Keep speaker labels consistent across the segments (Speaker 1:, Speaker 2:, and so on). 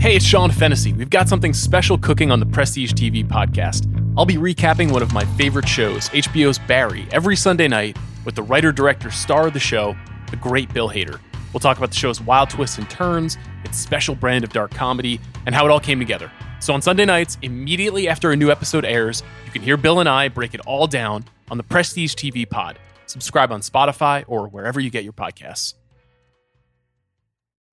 Speaker 1: Hey, it's Sean Fennessy. We've got something special cooking on the Prestige TV podcast. I'll be recapping one of my favorite shows, HBO's Barry, every Sunday night with the writer director star of the show, the great Bill Hader. We'll talk about the show's wild twists and turns, its special brand of dark comedy, and how it all came together. So on Sunday nights, immediately after a new episode airs, you can hear Bill and I break it all down on the Prestige TV pod. Subscribe on Spotify or wherever you get your podcasts.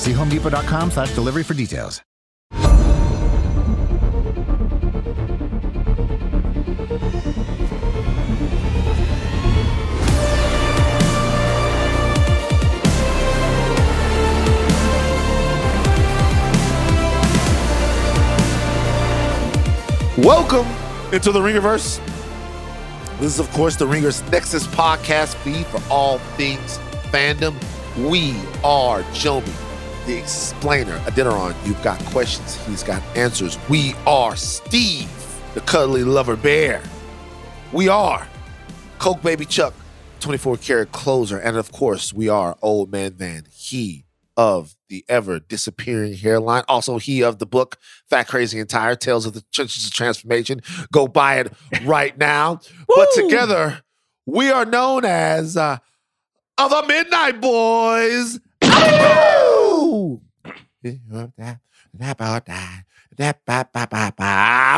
Speaker 2: See homedepot.com slash delivery for details.
Speaker 3: Welcome into the Ringerverse. This is, of course, the Ringers Nexus podcast feed for all things fandom. We are Jomi, the explainer. Adeniran, you've got questions, he's got answers. We are Steve, the cuddly lover bear. We are Coke Baby Chuck, 24 karat closer. And of course, we are Old Man Van, he of the ever disappearing hairline. Also, he of the book Fat Crazy and Tired Tales of the Trenches of Transformation. Go buy it right now. but together, we are known as uh, the Midnight Boys.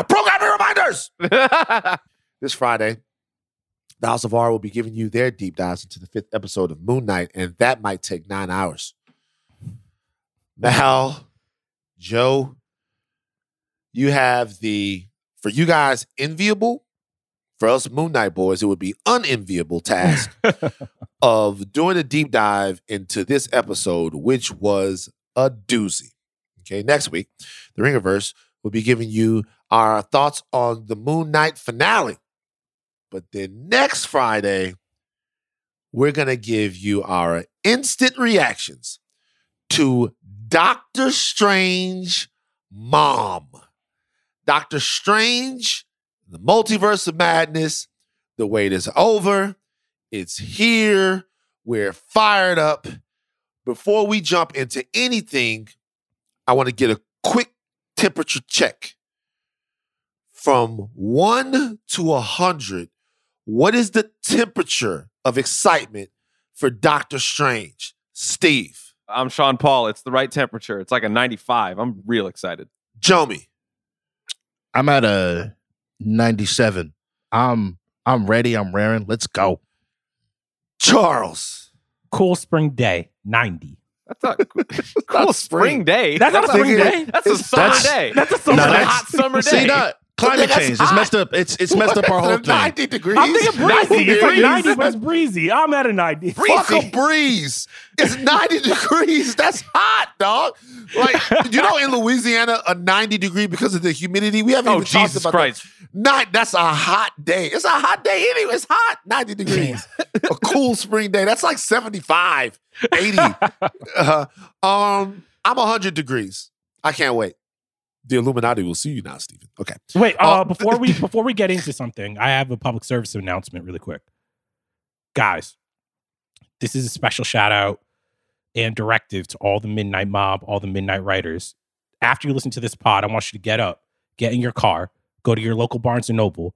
Speaker 3: Programming reminders. this Friday, the House of R will be giving you their deep dives into the fifth episode of Moon Knight, and that might take nine hours. Mal, Joe, you have the, for you guys, enviable. For us Moon Knight boys, it would be unenviable task of doing a deep dive into this episode, which was a doozy. Okay, next week, the Ringerverse will be giving you our thoughts on the Moon Knight finale. But then next Friday, we're going to give you our instant reactions to Doctor Strange Mom. Doctor Strange, the multiverse of madness, the wait is over. It's here. We're fired up. Before we jump into anything, I want to get a quick temperature check. From one to a hundred, what is the temperature of excitement for Doctor Strange? Steve.
Speaker 4: I'm Sean Paul. It's the right temperature. It's like a 95. I'm real excited.
Speaker 3: Jomi.
Speaker 5: I'm at a 97. I'm I'm ready. I'm raring. Let's go.
Speaker 3: Charles.
Speaker 6: Cool spring day, 90.
Speaker 4: That's a cool spring day.
Speaker 6: That's not a spring day.
Speaker 4: That's a summer
Speaker 5: That's-
Speaker 4: day.
Speaker 6: That's a summer
Speaker 5: No,
Speaker 6: day.
Speaker 5: that's-
Speaker 4: hot summer day.
Speaker 5: See, not climate
Speaker 3: that's
Speaker 5: change. It's messed up. It's it's messed up our whole thing.
Speaker 3: 90 degrees.
Speaker 6: I'm thinking breezy. It's like 90, but it's breezy. I'm at a 90.
Speaker 3: Fuck a breeze. It's 90 degrees. That's hot, dog. Like, you know, in Louisiana, a 90 degree because of the humidity. We haven't
Speaker 4: Oh,
Speaker 3: even talked
Speaker 4: Jesus
Speaker 3: about
Speaker 4: Christ.
Speaker 3: that. Not, that's a hot day. It's a hot day anyway. It's hot. 90 degrees. a cool spring day. That's like 75, 80. Uh, um, I'm 100 degrees. I can't wait. The Illuminati will see you now, Stephen. Okay.
Speaker 6: Wait, uh,
Speaker 3: Oh.
Speaker 6: before we before we get into something, I have a public service announcement really quick. Guys, this is a special shout out and directive to all the Midnight Mob, all the Midnight Writers. After you listen to this pod, I want you to get up, get in your car, go to your local Barnes and Noble,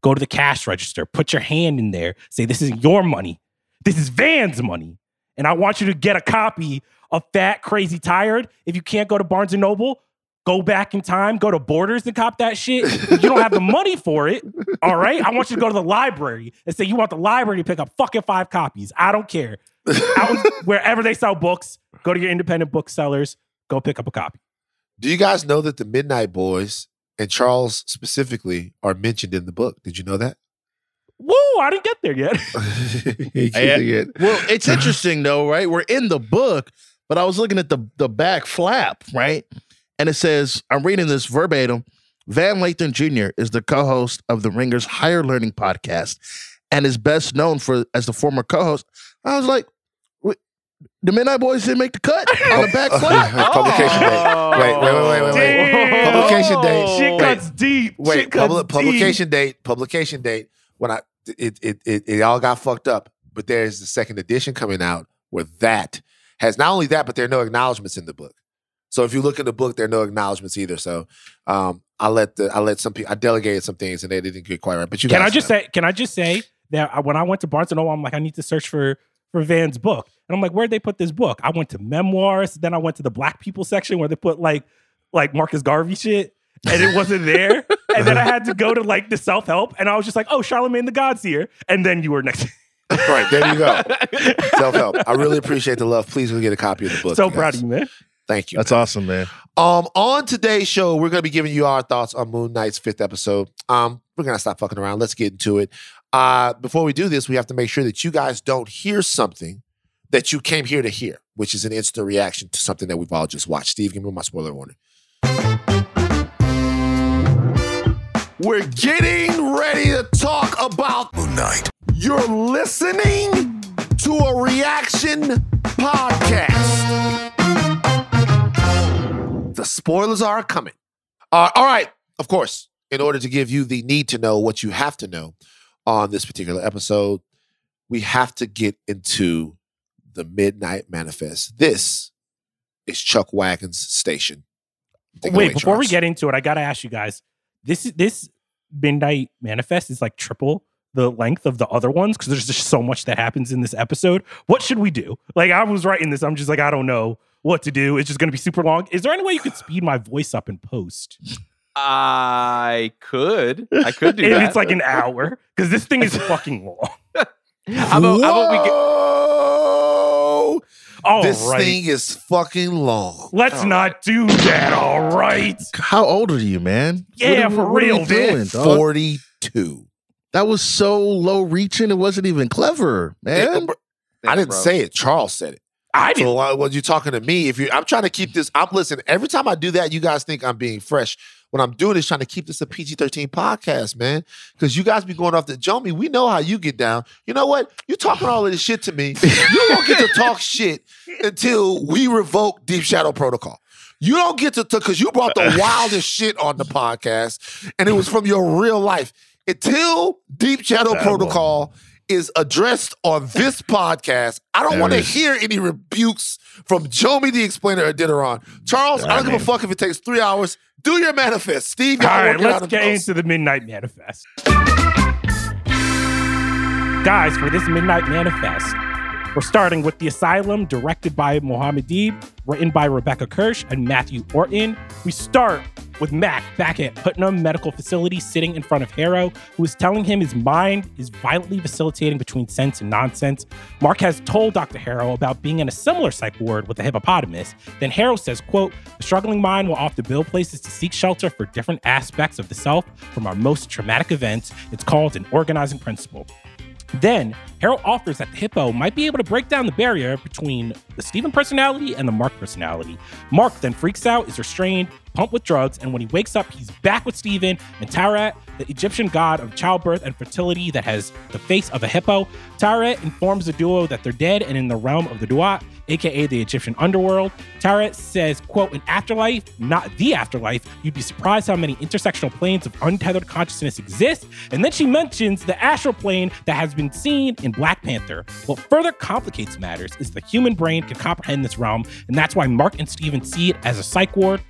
Speaker 6: go to the cash register, put your hand in there, say, This is your money. This is Van's money. And I want you to get a copy of Fat Crazy Tired. If you can't go to Barnes and Noble, go back in time, go to Borders and cop that shit. You don't have the money for it, all right? I want you to go to the library and say you want the library to pick up fucking five copies. I don't care. Out wherever they sell books, go to your independent booksellers, go pick up a copy.
Speaker 3: Do you guys know that the Midnight Boys and Charles specifically are mentioned in the book? Did you know that?
Speaker 6: Woo, I didn't get there yet.
Speaker 5: Yeah. Well, it's interesting though, right? We're in the book, but I was looking at the the back flap, right? And it says, I'm reading this verbatim. Van Lathan Jr. is the co-host of the Ringer's Higher Learning podcast and is best known for as the former co-host. I was like, the Midnight Boys didn't make the cut on the back oh, flap.
Speaker 3: Publication date. Wait, wait, wait, wait, wait, wait. Publication date.
Speaker 6: Shit
Speaker 3: Wait.
Speaker 6: cuts deep.
Speaker 3: Wait,
Speaker 6: Shit cuts
Speaker 3: public,
Speaker 6: deep.
Speaker 3: publication date. Publication date. When I it, it it it all got fucked up, but there's the second edition coming out where that has not only that, but there are no acknowledgments in the book. So if you look in the book, there are no acknowledgments either. So um, I let the I let some people I delegated some things and they didn't get quite right. But you
Speaker 6: Can I just say? Can I just say that I- when I went to Barnes and Noble, I'm like, I need to search for for Van's book, and I'm like, where'd they put this book? I went to memoirs, then I went to the Black people section where they put like like Marcus Garvey shit, and it wasn't there. and then I had to go to like the self help, and I was just like, oh, Charlemagne the God's here, and then you were next.
Speaker 3: right there you go. Self help. I really appreciate the love. Please go get a copy of the book.
Speaker 6: so proud of you, man.
Speaker 3: Thank you.
Speaker 5: That's awesome, man.
Speaker 3: Um, on today's show, we're gonna be giving you our thoughts on Moon Knight's fifth episode. Um, we're gonna stop fucking around. Let's get into it. Uh, before we do this, we have to make sure that you guys don't hear something that you came here to hear, which is an instant reaction to something that we've all just watched. Steve, give me my spoiler warning. We're getting ready to talk about Moon Knight. You're listening to a reaction podcast. The spoilers are coming. Uh, all right. Of course, in order to give you the need to know what you have to know on this particular episode, we have to get into the Midnight Manifest. This is Chuck Wagon's station. Take
Speaker 6: Wait, before we get into it, I gotta ask you guys. This is this Midnight Manifest is like triple the length of the other ones because there's just so much that happens in this episode. What should we do? Like I was writing this, I'm just like, I don't know what to do. It's just gonna be super long. Is there any way you could speed my voice up in post?
Speaker 4: I could. I could do that.
Speaker 6: it's like an hour because this thing is fucking long.
Speaker 4: how about, how about we get
Speaker 3: Whoa!
Speaker 6: All
Speaker 3: this
Speaker 6: right.
Speaker 3: thing is fucking long.
Speaker 6: Let's not do that. All right.
Speaker 5: How old are you, man?
Speaker 6: Yeah,
Speaker 5: What are-
Speaker 6: for
Speaker 5: what are you
Speaker 6: real, man.
Speaker 5: doing, dog?
Speaker 3: 42.
Speaker 5: That was so low reaching. It wasn't even clever, man.
Speaker 3: I didn't
Speaker 4: bro.
Speaker 3: say it. Charles said it.
Speaker 6: I didn't.
Speaker 3: So why was you talking to me? If you, I'm trying to keep this. I'm listen. Every time I do that, you guys think I'm being fresh. What I'm doing is trying to keep this a PG-13 podcast, man. Because you guys be going off the Jomi. We know how you get down. You know what? You talking all of this shit to me. You don't get to talk shit until we revoke Deep Shadow Protocol. You don't get to talk, because you brought the wildest shit on the podcast, and it was from your real life. Until Deep Shadow Protocol is addressed on this podcast, I don't want to hear any rebukes from Jomi the Explainer or Adeniran. Charles, I don't give a fuck if it takes three hours. Do your manifest. Steve,
Speaker 6: All right,
Speaker 3: work it out
Speaker 6: let's get
Speaker 3: post.
Speaker 6: into the Midnight Manifest. Guys, for this Midnight Manifest, we're starting with The Asylum, directed by Mohamed Diab, written by Rebecca Kirsch and Matthew Orton. We start with Marc back at Putnam Medical Facility, sitting in front of Harrow, who is telling him his mind is violently vacillating between sense and nonsense. Marc has told Dr. Harrow about being in a similar psych ward with a hippopotamus. Then Harrow says, quote, the struggling mind will often build places to seek shelter for different aspects of the self from our most traumatic events. It's called an organizing principle. Then, Harrow offers that the hippo might be able to break down the barrier between the Steven personality and the Marc personality. Marc then freaks out, is restrained, pumped with drugs, and when he wakes up, he's back with Steven and Taweret, the Egyptian god of childbirth and fertility that has the face of a hippo. Taweret informs the duo that they're dead and in the realm of the Duat, aka the Egyptian underworld. Taweret says, quote, in afterlife, not the afterlife, you'd be surprised how many intersectional planes of untethered consciousness exist. And then she mentions the astral plane that has been seen in Black Panther. What further complicates matters is the human brain can comprehend this realm, and that's why Marc and Steven see it as a psych ward.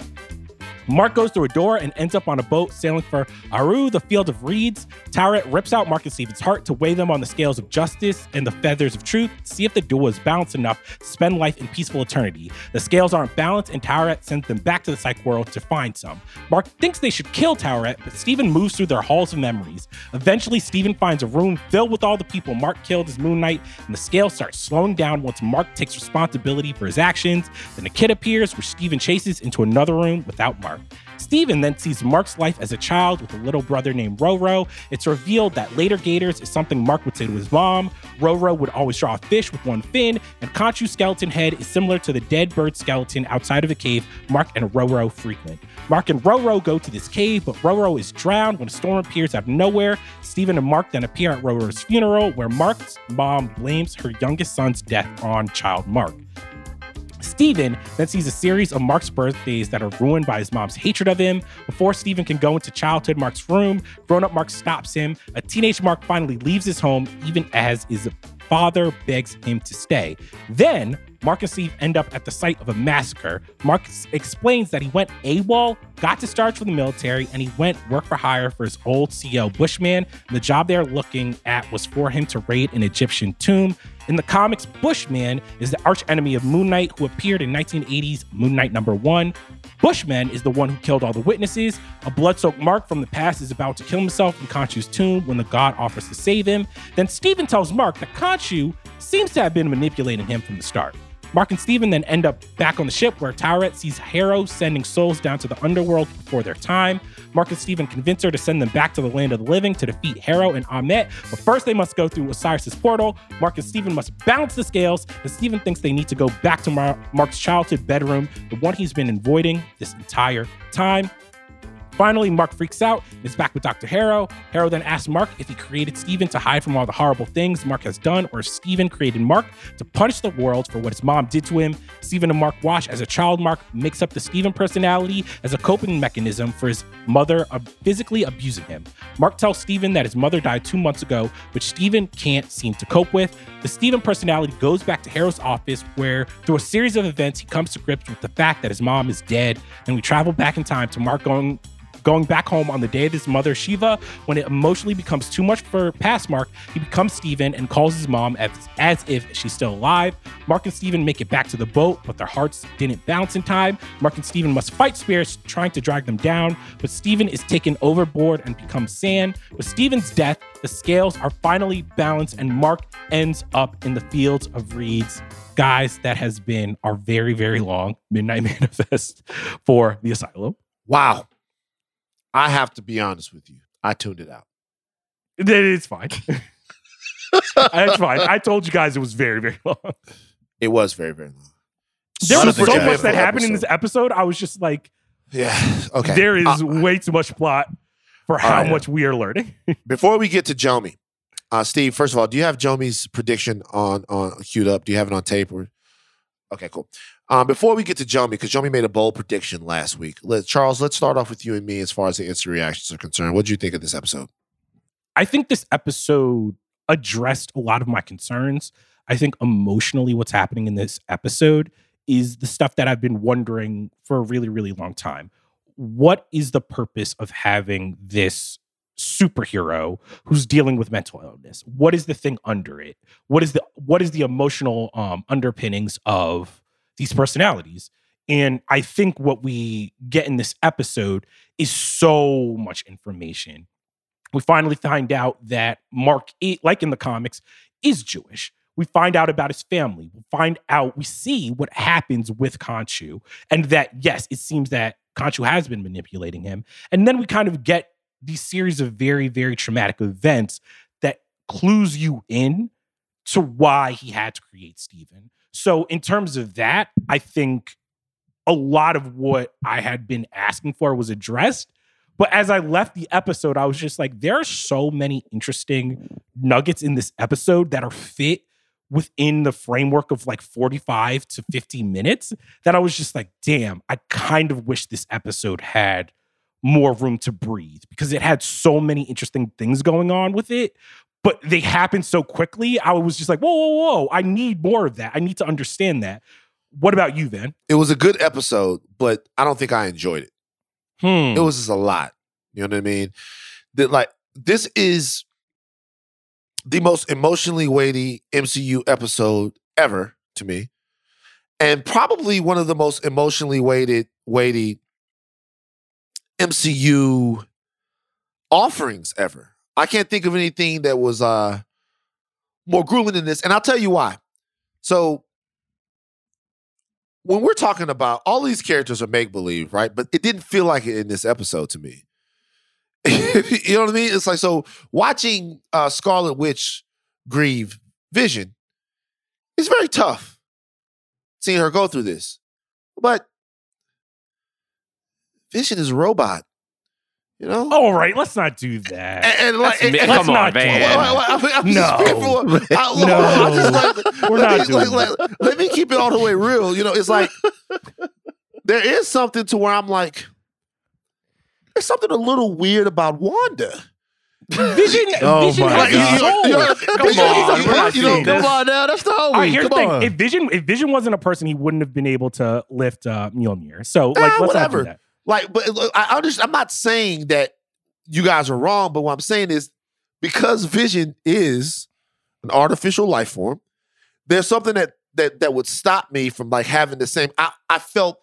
Speaker 6: Marc goes through a door and ends up on a boat sailing for Aru, the field of reeds. Taweret rips out Marc and Steven's heart to weigh them on the scales of justice and the feathers of truth, see if the duo is balanced enough to spend life in peaceful eternity. The scales aren't balanced, and Taweret sends them back to the psych world to find some. Marc thinks they should kill Taweret, but Steven moves through their halls of memories. Eventually, Steven finds a room filled with all the people Marc killed as Moon Knight, and the scales start slowing down once Marc takes responsibility for his actions. Then a kid appears, which Steven chases into another room without Marc. Steven then sees Marc's life as a child with a little brother named Roro. It's revealed that later Gators is something Marc would say to his mom. Roro would always draw a fish with one fin, and Khonshu's skeleton head is similar to the dead bird skeleton outside of a cave Marc and Roro frequent. Marc and Roro go to this cave, but Roro is drowned when a storm appears out of nowhere. Steven and Marc then appear at Roro's funeral, where Marc's mom blames her youngest son's death on child Marc. Steven then sees a series of Marc's birthdays that are ruined by his mom's hatred of him. Before Steven can go into childhood Marc's room, grown up Marc stops him. A teenage Marc finally leaves his home, even as his father begs him to stay. Then, Marc and Steve end up at the site of a massacre. Marc explains that he went AWOL, got discharged from the military, and he went work for hire for his old CEO Bushman. And the job they're looking at was for him to raid an Egyptian tomb. In the comics, Bushman is the arch enemy of Moon Knight, who appeared in 1980's Moon Knight number one. Bushman is the one who killed all the witnesses. A blood-soaked Marc from the past is about to kill himself in Khonshu's tomb when the god offers to save him. Then Steven tells Marc that Khonshu seems to have been manipulating him from the start. Marc and Steven then end up back on the ship where Taweret sees Harrow sending souls down to the underworld before their time. Marc and Steven convince her to send them back to the land of the living to defeat Harrow and Ammit, but first they must go through Osiris's portal. Marc and Steven must balance the scales, and Steven thinks they need to go back to Mar- Marc's childhood bedroom, the one he's been avoiding this entire time. Finally, Marc freaks out and is back with Dr. Harrow. Harrow then asks Marc if he created Steven to hide from all the horrible things Marc has done, or if Steven created Marc to punish the world for what his mom did to him. Steven and Marc watch as a child Marc makes up the Steven personality as a coping mechanism for his mother physically abusing him. Marc tells Steven that his mother died two months ago, which Steven can't seem to cope with. The Steven personality goes back to Harrow's office, where through a series of events, he comes to grips with the fact that his mom is dead. And we travel back in time to Mark going going back home on the day of his mother Shiva. When it emotionally becomes too much for past Marc, he becomes Steven and calls his mom as, as if she's still alive. Marc and Steven make it back to the boat, but their hearts didn't bounce in time. Marc and Steven must fight spirits trying to drag them down, but Steven is taken overboard and becomes sand. With Steven's death, the scales are finally balanced and Marc ends up in the fields of reeds. Guys, that has been our very, very long Midnight Manifest for the Asylum.
Speaker 3: Wow. I have to be honest with you. I tuned it out.
Speaker 6: It's fine. It's fine. I told you guys it was very, very long.
Speaker 3: It was very, very long.
Speaker 6: There was so much that happened in this
Speaker 3: episode.
Speaker 6: episode. I was just like,
Speaker 3: Yeah. Okay.
Speaker 6: there is
Speaker 3: Uh,
Speaker 6: way too much plot for how
Speaker 3: right.
Speaker 6: much we are learning.
Speaker 3: before we get to Jomi, uh, Steve, first of all, do you have Jomi's prediction on on queued up? Do you have it on tape or? Okay, cool. Um, before we get to Jomi, because Jomi made a bold prediction last week. Let, Charles, let's start off with you and me as far as the instant reactions are concerned. What do you think of this episode?
Speaker 6: I think this episode addressed a lot of my concerns. I think emotionally, what's happening in this episode is the stuff that I've been wondering for a really, really long time. What is the purpose of having this superhero who's dealing with mental illness? What is the thing under it? What is the what is the emotional um, underpinnings of these personalities? And I think what we get in this episode is so much information we finally find out that Marc, like in the comics, is Jewish. We find out about his family. We find out, we see what happens with Khonshu, and that, yes, it seems that Khonshu has been manipulating him. And then we kind of get these series of very, very traumatic events that clues you in to why he had to create Steven. So, in terms of that, I think a lot of what I had been asking for was addressed. But as I left the episode, I was just like, there are so many interesting nuggets in this episode that are fit within the framework of like 45 to 50 minutes that I was just like, damn, I kind of wish this episode had more room to breathe because it had so many interesting things going on with it. But they happened so quickly. I was just like, whoa, whoa, whoa. I need more of that. I need to understand that. What about you, Van?
Speaker 3: It was a good episode, but I don't think I enjoyed it.
Speaker 6: Hmm.
Speaker 3: It was just a lot. You know what I mean? That like this is the most emotionally weighty MCU episode ever to me, and probably one of the most emotionally weighted weighty MCU offerings ever. I can't think of anything that was uh more grueling than this, and I'll tell you why. So when we're talking about all these characters are make believe, right? But it didn't feel like it in this episode to me. you know what I mean? It's like so watching uh Scarlet Witch grieve Vision is very tough. Seeing her go through this. But Vision is a robot. You know?
Speaker 6: All right, let's not do that.
Speaker 3: And, and like, and-
Speaker 6: let's
Speaker 4: come on, man.
Speaker 6: that.
Speaker 3: Well, well, I'm- I'm just
Speaker 6: No.
Speaker 3: fearful. I- look,
Speaker 6: No.
Speaker 3: I'm just like-
Speaker 6: We're
Speaker 3: let
Speaker 6: not
Speaker 3: me-
Speaker 6: doing
Speaker 3: like, let, let me keep it all the way real. You know, it's like there is something to where I'm like, there's something a little weird about Wanda.
Speaker 6: Vision,
Speaker 5: Oh
Speaker 6: Vision
Speaker 5: my
Speaker 6: has
Speaker 3: Like,
Speaker 6: a
Speaker 5: God.
Speaker 6: soul.
Speaker 3: you know,
Speaker 4: Come
Speaker 3: Vision-
Speaker 4: on,
Speaker 3: you- you know,
Speaker 5: Come on now, that's the whole
Speaker 6: All right,
Speaker 5: week.
Speaker 6: here's
Speaker 5: Come
Speaker 6: the thing:
Speaker 5: on.
Speaker 6: if Vision, if Vision wasn't a person, he wouldn't have been able to lift uh, Mjolnir. So, like,
Speaker 3: Ah,
Speaker 6: let's
Speaker 3: whatever.
Speaker 6: not do that.
Speaker 3: Like, but look, I understand. I'm not saying that you guys are wrong, but what I'm saying is because Vision is an artificial life form, there's something that that that would stop me from like having the same. I I felt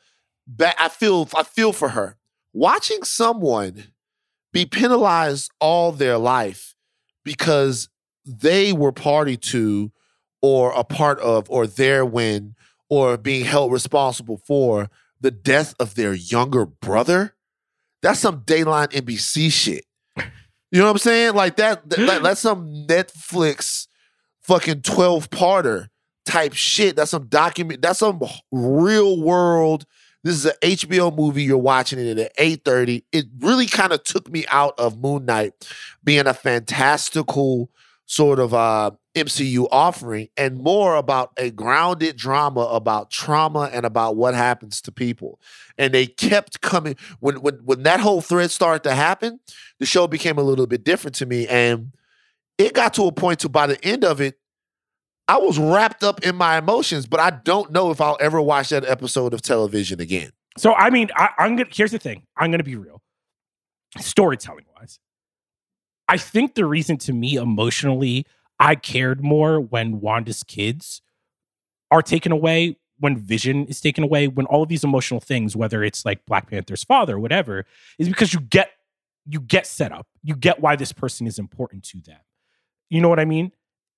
Speaker 3: bad. I feel I feel for her watching someone be penalized all their life because they were party to or a part of or there when or being held responsible for the death of their younger brother. That's some Dateline NBC shit. You know what I'm saying? Like that, that that's some Netflix fucking 12 parter type shit. That's some document, that's some real world. This is an HBO movie. You're watching it at 8:30. It really kind of took me out of Moon Knight being a fantastical sort of uh MCU offering and more about a grounded drama about trauma and about what happens to people. And they kept coming when when when that whole thread started to happen, the show became a little bit different to me and it got to a point to by the end of it I was wrapped up in my emotions, but I don't know if I'll ever watch that episode of television again.
Speaker 6: So, I mean, I, I'm gonna. Here's the thing: I'm gonna be real. Storytelling wise, I think the reason to me emotionally I cared more when Wanda's kids are taken away, when Vision is taken away, when all of these emotional things, whether it's like Black Panther's father whatever, is because you get you get set up. You get why this person is important to them. You know what I mean?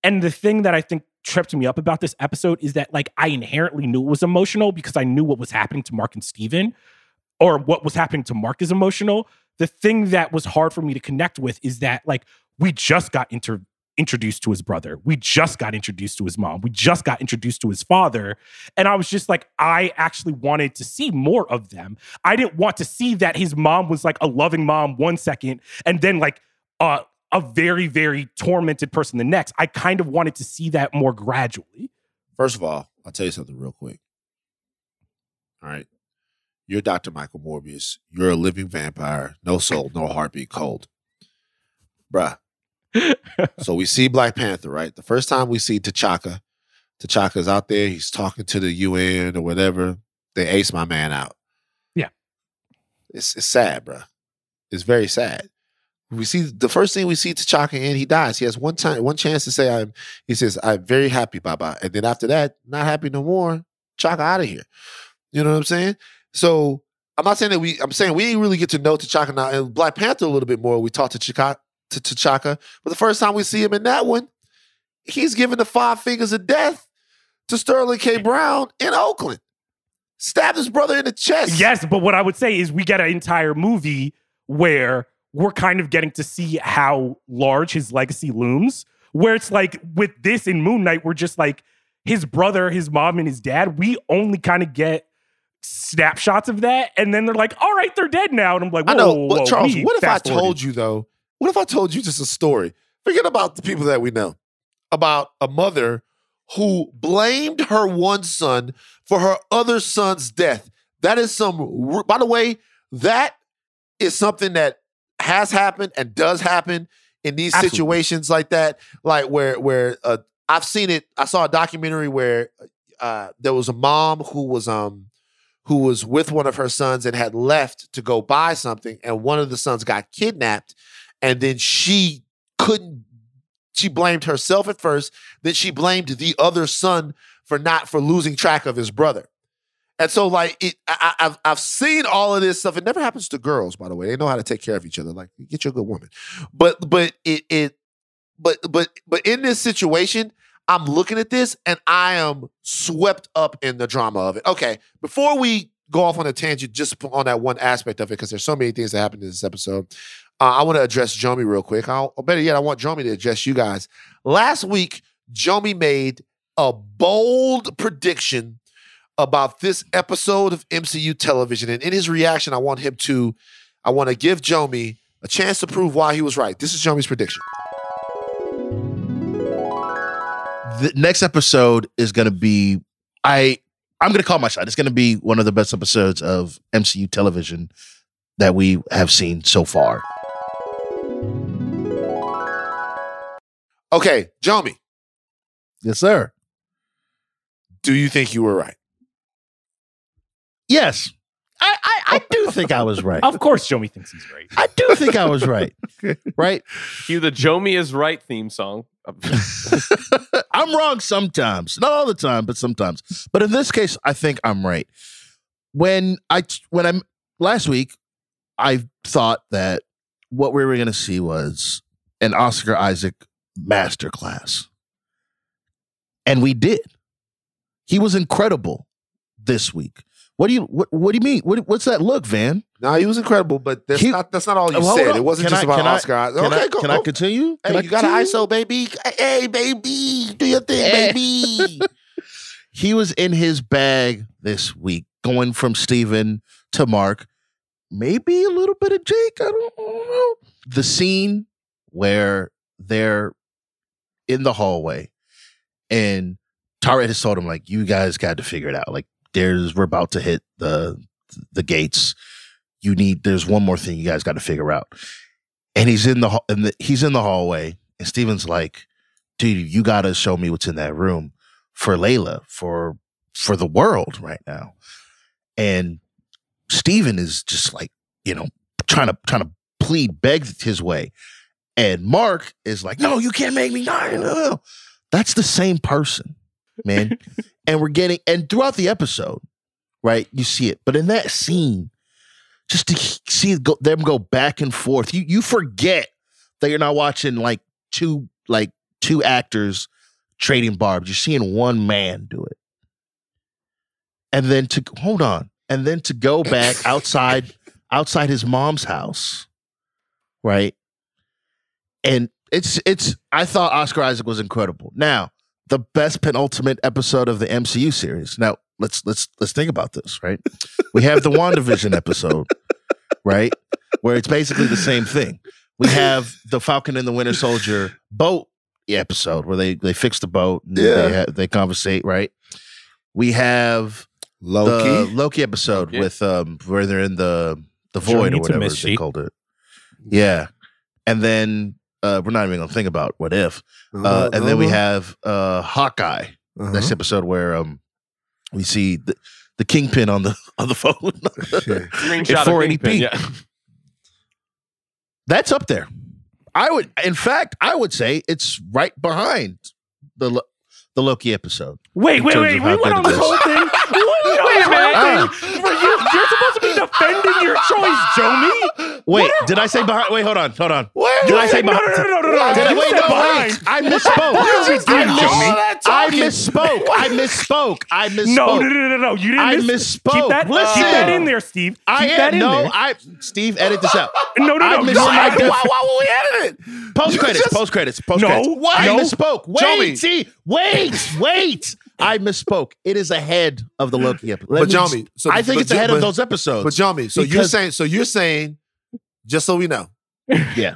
Speaker 6: And the thing that I think tripped me up about this episode is that like I inherently knew it was emotional because I knew what was happening to Marc and Steven or what was happening to Marc is emotional. The thing that was hard for me to connect with is that like we just got inter- introduced to his brother. We just got introduced to his mom. We just got introduced to his father. And I was just like, I actually wanted to see more of them. I didn't want to see that his mom was like a loving mom one second and then like uh, a very, very tormented person the next. I kind of wanted to see that more gradually.
Speaker 3: First of all, I'll tell you something real quick. All right. You're Dr. Michael Morbius. You're a living vampire, no soul, no heartbeat, cold. Bruh. so we see Black Panther, right? The first time we see T'Chaka, T'Chaka's out there, he's talking to the UN or whatever. They ace my man out.
Speaker 6: Yeah.
Speaker 3: It's it's sad, bro. It's very sad. We see the first thing we see T'Chaka in, he dies. He has one time, one chance to say, "I'm." He says, "I'm very happy, Baba," and then after that, not happy no more. Chaka out of here. You know what I'm saying? So I'm not saying that we. I'm saying we didn't really get to know T'Chaka now and Black Panther a little bit more. We talked to Chaka, to T'Chaka, but the first time we see him in that one, he's giving the five fingers of death to Sterling K. Brown in Oakland. Stabbed his brother in the chest.
Speaker 6: Yes, but what I would say is we get an entire movie where we're kind of getting to see how large his legacy looms. Where it's like with this in Moon Knight, we're just like his brother, his mom, and his dad. We only kind of get snapshots of that, and then they're like, "All right, they're dead now," and I'm like,
Speaker 3: I know,
Speaker 6: whoa, whoa,
Speaker 3: Charles, what if I told you though? What if I told you just a story? Forget about the people that we know about a mother who blamed her one son for her other son's death. That is some. By the way, that is something that has happened and does happen in these
Speaker 6: Absolutely.
Speaker 3: situations like that, like where where uh, I've seen it. I saw a documentary where uh, there was a mom who was um who was with one of her sons and had left to go buy something, and one of the sons got kidnapped, and then she couldn't. She blamed herself at first, then she blamed the other son for not for losing track of his brother. And so, like, it, I, I've I've seen all of this stuff. It never happens to girls, by the way. They know how to take care of each other. Like, get you a good woman. But but it it but but but in this situation, I'm looking at this and I am swept up in the drama of it. Okay, before we go off on a tangent, just on that one aspect of it, because there's so many things that happened in this episode. Uh, I want to address Jomi real quick. I'll, or better yet, I want Jomi to address you guys. Last week, Jomi made a bold prediction about this episode of MCU television. And in his reaction, I want him to, I want to give Jomi a chance to prove why he was right. This is Jomi's prediction.
Speaker 5: the next episode is going to be I I'm going to call my shot. It's going to be one of the best episodes of MCU television that we have seen so far.
Speaker 3: Okay, Jomi,
Speaker 5: Yes, sir.
Speaker 3: do you think you were right?
Speaker 5: Yes. I I, I do think I was right.
Speaker 6: Of course, Jomi thinks he's right.
Speaker 5: I do think I was right. Right?
Speaker 4: Cue the Jomi is right theme song.
Speaker 5: I'm wrong sometimes. Not all the time, but sometimes. But in this case, I think I'm right. When I when I'm last week, I thought that what we were going to see was an Oscar Isaac masterclass. And we did. He was incredible this week. What do you what, what do you mean? What, what's that look, Van?
Speaker 3: No, he was incredible, but that's
Speaker 5: He-
Speaker 3: not that's not all you
Speaker 5: Well,
Speaker 3: said. It wasn't
Speaker 5: Can
Speaker 3: just
Speaker 5: I-
Speaker 3: about
Speaker 5: can I-
Speaker 3: Oscar. Isaac.
Speaker 5: Can,
Speaker 3: okay,
Speaker 5: I,
Speaker 3: go.
Speaker 5: can I continue? Can
Speaker 3: Hey,
Speaker 5: I
Speaker 3: you got an? ISO, baby. Hey, baby, do your thing,
Speaker 5: Eh.
Speaker 3: baby.
Speaker 5: he was in his bag this week, going from Steven to Mark, maybe a little bit of Jake. I don't, I don't know. The scene where they're in the hallway and Tara has told him, like, you guys got to figure it out. Like, there's we're about to hit the the gates. You need there's one more thing you guys got to figure out. And he's in the and the, he's in the hallway, and Steven's like, dude, you gotta show me what's in that room for Layla, for for the world right now. And Steven is just like, you know, trying to trying to plead, beg his way. And Marc is like, no, you can't make me die. No. That's the same person, man. and we're getting, and throughout the episode, right, you see it. But in that scene, just to see go, them go back and forth, you you forget that you're not watching like two like two actors trading barbs. You're seeing one man do it. And then to hold on, and then to go back outside outside his mom's house, right? And it's it's I thought Oscar Isaac was incredible. Now, the best penultimate episode of the MCU series. Now, let's let's let's think about this, right? We have the WandaVision episode, right? Where it's basically the same thing. We have the Falcon and the Winter Soldier boat episode where they they fix the boat and
Speaker 3: Yeah.
Speaker 5: they ha- they conversate, right? We have
Speaker 3: Loki.
Speaker 5: the Loki episode
Speaker 4: Loki.
Speaker 5: with um where they're in the the void or whatever they called it. Yeah. And then uh we're not even gonna think about what if. Uh, and then we have uh Hawkeye.
Speaker 3: Uh-huh.
Speaker 5: That's the episode where um we see the, the kingpin on the on the phone.
Speaker 4: Screenshot of
Speaker 5: 480p.
Speaker 4: Kingpin, yeah.
Speaker 5: That's up there. I would in fact I would say it's right behind the the Loki episode.
Speaker 6: Wait, wait, wait. We went on
Speaker 5: it
Speaker 6: this whole thing. We went on
Speaker 4: Wait
Speaker 6: this
Speaker 4: a minute.
Speaker 6: whole thing. For you, you're supposed to be defending your choice, Jomi.
Speaker 5: Wait, did I say behind? Wait, hold on, hold on.
Speaker 3: Where?
Speaker 5: Did I say
Speaker 6: no, no, no, no, no, no.
Speaker 5: Did I,
Speaker 6: You
Speaker 5: wait, no,
Speaker 6: behind.
Speaker 5: wait. I misspoke.
Speaker 6: That's what did,
Speaker 5: I,
Speaker 6: Jomi.
Speaker 5: miss-
Speaker 3: All that
Speaker 5: I
Speaker 3: talking.
Speaker 5: misspoke. I misspoke. I misspoke.
Speaker 6: No, no, no, no, no. You didn't
Speaker 5: I
Speaker 6: miss-
Speaker 5: misspoke.
Speaker 6: Keep that,
Speaker 5: Listen.
Speaker 6: keep that in there, Steve. Keep
Speaker 5: I
Speaker 6: that
Speaker 5: am
Speaker 6: in
Speaker 5: no.
Speaker 6: there.
Speaker 5: I Steve, edit this out.
Speaker 6: No, no,
Speaker 5: I
Speaker 6: no.
Speaker 5: miss-
Speaker 6: you're
Speaker 5: I
Speaker 6: not-
Speaker 5: def-
Speaker 3: why, why would we edit it?
Speaker 5: Post credits.
Speaker 3: just-
Speaker 5: Post credits. Post credits.
Speaker 6: No,
Speaker 5: I
Speaker 6: no.
Speaker 5: misspoke. Wait,
Speaker 3: Show me.
Speaker 5: see, wait, wait. I misspoke. It is ahead of the Loki episode. Let
Speaker 3: But
Speaker 5: me
Speaker 3: Jomi, so-
Speaker 5: I think
Speaker 3: but
Speaker 5: it's
Speaker 3: Jo-
Speaker 5: ahead
Speaker 3: but-
Speaker 5: of those episodes.
Speaker 3: But Jomi, so you're
Speaker 5: Because-
Speaker 3: saying, so you're saying, just so we know,
Speaker 5: yeah,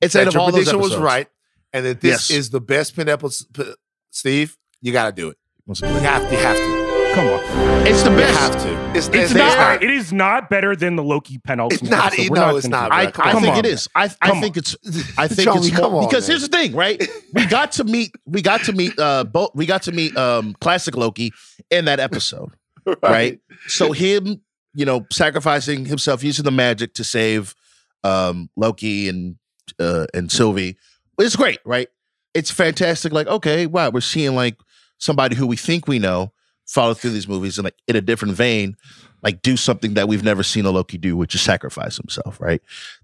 Speaker 5: it's ahead
Speaker 3: that
Speaker 5: of
Speaker 3: your prediction was right, and that this
Speaker 5: Yes.
Speaker 3: is the best pin episode. Steve, you got to do it. You have, you have to.
Speaker 6: Come on.
Speaker 5: It's the
Speaker 3: You
Speaker 5: best.
Speaker 3: have to. It's,
Speaker 6: It's,
Speaker 3: it's
Speaker 6: not,
Speaker 3: not.
Speaker 6: It is not better than the Loki penultimate.
Speaker 3: It's not-
Speaker 6: episode.
Speaker 3: no,
Speaker 6: We're
Speaker 3: it's not,
Speaker 6: do
Speaker 5: I, I think
Speaker 6: Come on.
Speaker 5: is. I, I
Speaker 6: Come
Speaker 5: think it's. I think
Speaker 3: Joey,
Speaker 5: it's
Speaker 3: come
Speaker 5: more
Speaker 3: on,
Speaker 5: because
Speaker 3: man.
Speaker 5: here's the thing, right? We got to meet. We got to meet. Uh, both. We got to meet. Um, classic Loki in that episode, right? So him, you know, sacrificing himself, using the magic to save um Loki and uh and Sylvie. It's great, right? It's fantastic. Like, okay, wow, we're seeing like somebody who we think we know follow through these movies and like in a different vein, like do something that we've never seen a Loki do, which is sacrifice himself, right?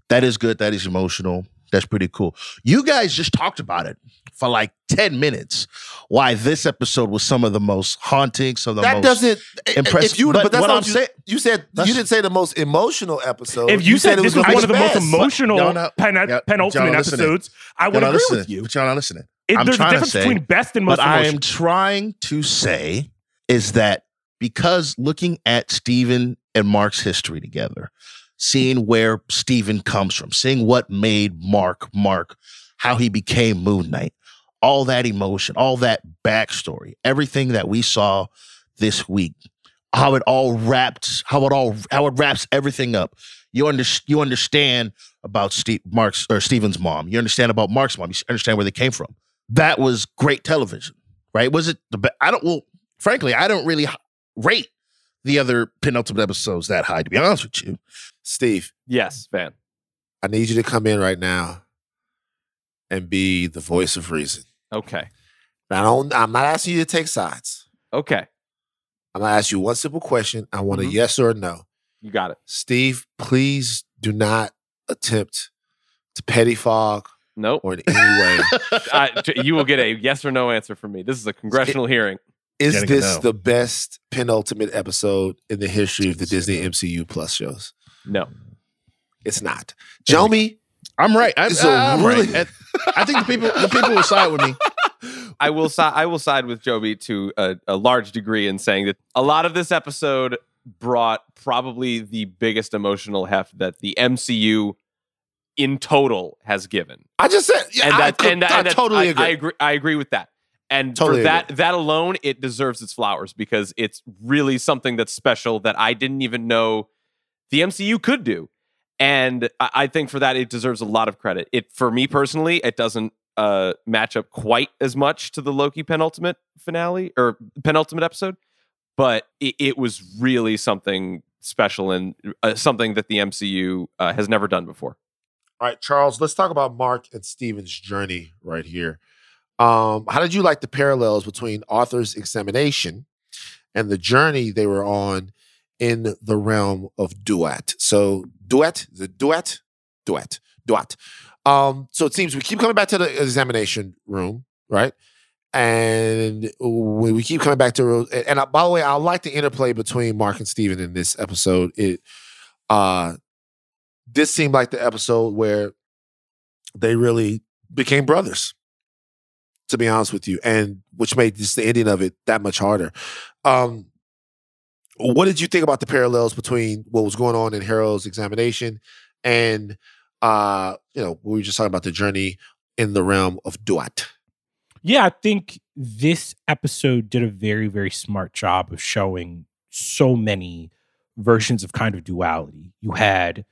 Speaker 5: That is good. That is emotional. That's pretty cool. You guys just talked about it for like 10 minutes. Why this episode was some of the most haunting, some of the
Speaker 3: that
Speaker 5: most
Speaker 3: doesn't eh, eh,
Speaker 5: impressive.
Speaker 3: If you,
Speaker 5: But
Speaker 3: but, that's
Speaker 5: what
Speaker 3: what
Speaker 5: I'm
Speaker 3: you,
Speaker 5: saying-
Speaker 3: you said. You didn't say the most emotional episode.
Speaker 6: If you, said, this was
Speaker 3: gonna
Speaker 6: one of the most emotional
Speaker 5: Y'all not-
Speaker 6: pen-
Speaker 5: y'all-
Speaker 6: penultimate
Speaker 5: y'all
Speaker 6: episodes, I would agree
Speaker 5: listening,
Speaker 6: with you.
Speaker 5: But y'all not listening.
Speaker 6: It-
Speaker 5: I'm
Speaker 6: there's a
Speaker 5: trying to
Speaker 6: difference
Speaker 5: say-
Speaker 6: between best and most
Speaker 5: But I am trying to say is that because looking at Steven and Marc's history together, seeing where Steven comes from, seeing what made Marc Marc, how he became Moon Knight, all that emotion, all that backstory, everything that we saw this week, how it all wraps, how it all how it wraps everything up. You under, you understand about Steve Marc's or Steven's mom. You understand about Marc's mom. You understand where they came from. That was great television, right? Was it the? I don't. Well, frankly, I don't really rate the other penultimate episodes that high. To be honest with you,
Speaker 3: Steve,
Speaker 4: Yes, Van.
Speaker 3: I need you to come in right now and be the voice of reason.
Speaker 4: Okay.
Speaker 3: I don't. I'm not asking you to take sides.
Speaker 4: Okay.
Speaker 3: I'm gonna ask you one simple question. I want
Speaker 4: Mhm.
Speaker 3: a yes or a no.
Speaker 4: You got it.
Speaker 3: Steve, please do not attempt to pettifog
Speaker 4: Nope.
Speaker 3: or in any way.
Speaker 4: I- t- you will get a yes or no answer from me. This is a congressional hearing.
Speaker 3: Is this
Speaker 5: no.
Speaker 3: the best penultimate episode in the history of the Disney MCU Plus shows?
Speaker 4: No.
Speaker 3: It's not. Jomi,
Speaker 5: I'm right. I'm, I'm
Speaker 3: really-
Speaker 5: right. I think the people the people will side with me.
Speaker 4: I will side. I will side with Joby to a, a large degree in saying that a lot of this episode brought probably the biggest emotional heft that the MCU in total has given.
Speaker 3: I just said, yeah,
Speaker 4: and
Speaker 3: I,
Speaker 4: that,
Speaker 3: co-
Speaker 4: and, that-
Speaker 3: I
Speaker 4: and that-
Speaker 3: totally
Speaker 4: I,
Speaker 3: agree.
Speaker 4: I agree. I agree with that. And
Speaker 3: Totally
Speaker 4: for that that alone, it deserves its flowers because it's really something that's special that I didn't even know the MCU could do. And I, I think for that, it deserves a lot of credit. It for me personally, it doesn't uh, match up quite as much to the Loki penultimate finale or penultimate episode, but it, it was really something special and uh, something that the MCU uh, has never done before.
Speaker 3: All right, Charles, let's talk about Marc and Steven's journey right here. Um, how did you like the parallels between Arthur's examination and the journey they were on in the realm of duet? So, duet, the duet, duet, duet. Um, so it seems we keep coming back to the examination room, right? And we, keep coming back to and uh, by the way, I like the interplay between Marc and Steven in this episode. It uh this seemed like the episode where they really became brothers to be honest with you and which made just the ending of it that much harder um what did you think about the parallels between what was going on in harrow's examination and uh you know we were just talking about the journey in the realm of duat
Speaker 6: Yeah, I think this episode did a very, very smart job of showing so many versions of kind of duality. You had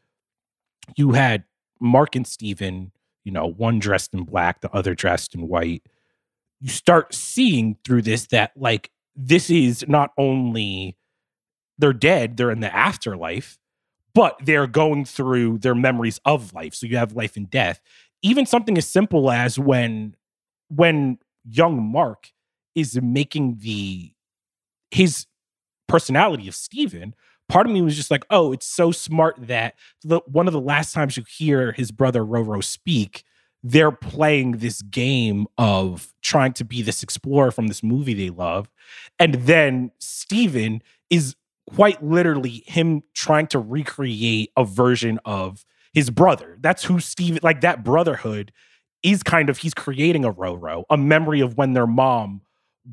Speaker 6: you had Marc and Steven, you know, one dressed in black, the other dressed in white. You start seeing through this that like this is not only they're dead, they're in the afterlife, but they're going through their memories of life. So you have life and death. Even something as simple as when when young Marc is making the his personality of Steven, part of me was just like, oh, it's so smart that the one of the last times you hear his brother Roro speak, they're playing this game of trying to be this explorer from this movie they love. And then Steven is quite literally him trying to recreate a version of his brother. That's who Steven, like that brotherhood is kind of he's creating a Roro, a memory of when their mom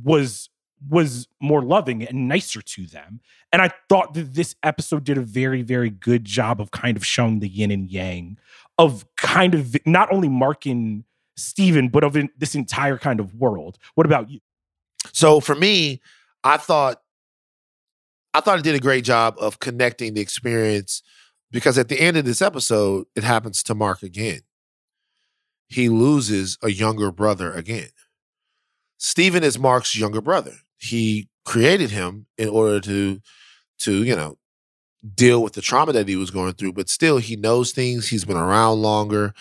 Speaker 6: was was more loving and nicer to them. And I thought that this episode did a very, very good job of kind of showing the yin and yang of kind of not only Marc and Steven, but of in, this entire kind of world. What about you?
Speaker 3: So for me, I thought I thought it did a great job of connecting the experience because at the end of this episode, it happens to Marc again. He loses a younger brother again. Steven is Marc's younger brother. He created him in order to to, you know, deal with the trauma that he was going through, but still he knows things, he's been around longer.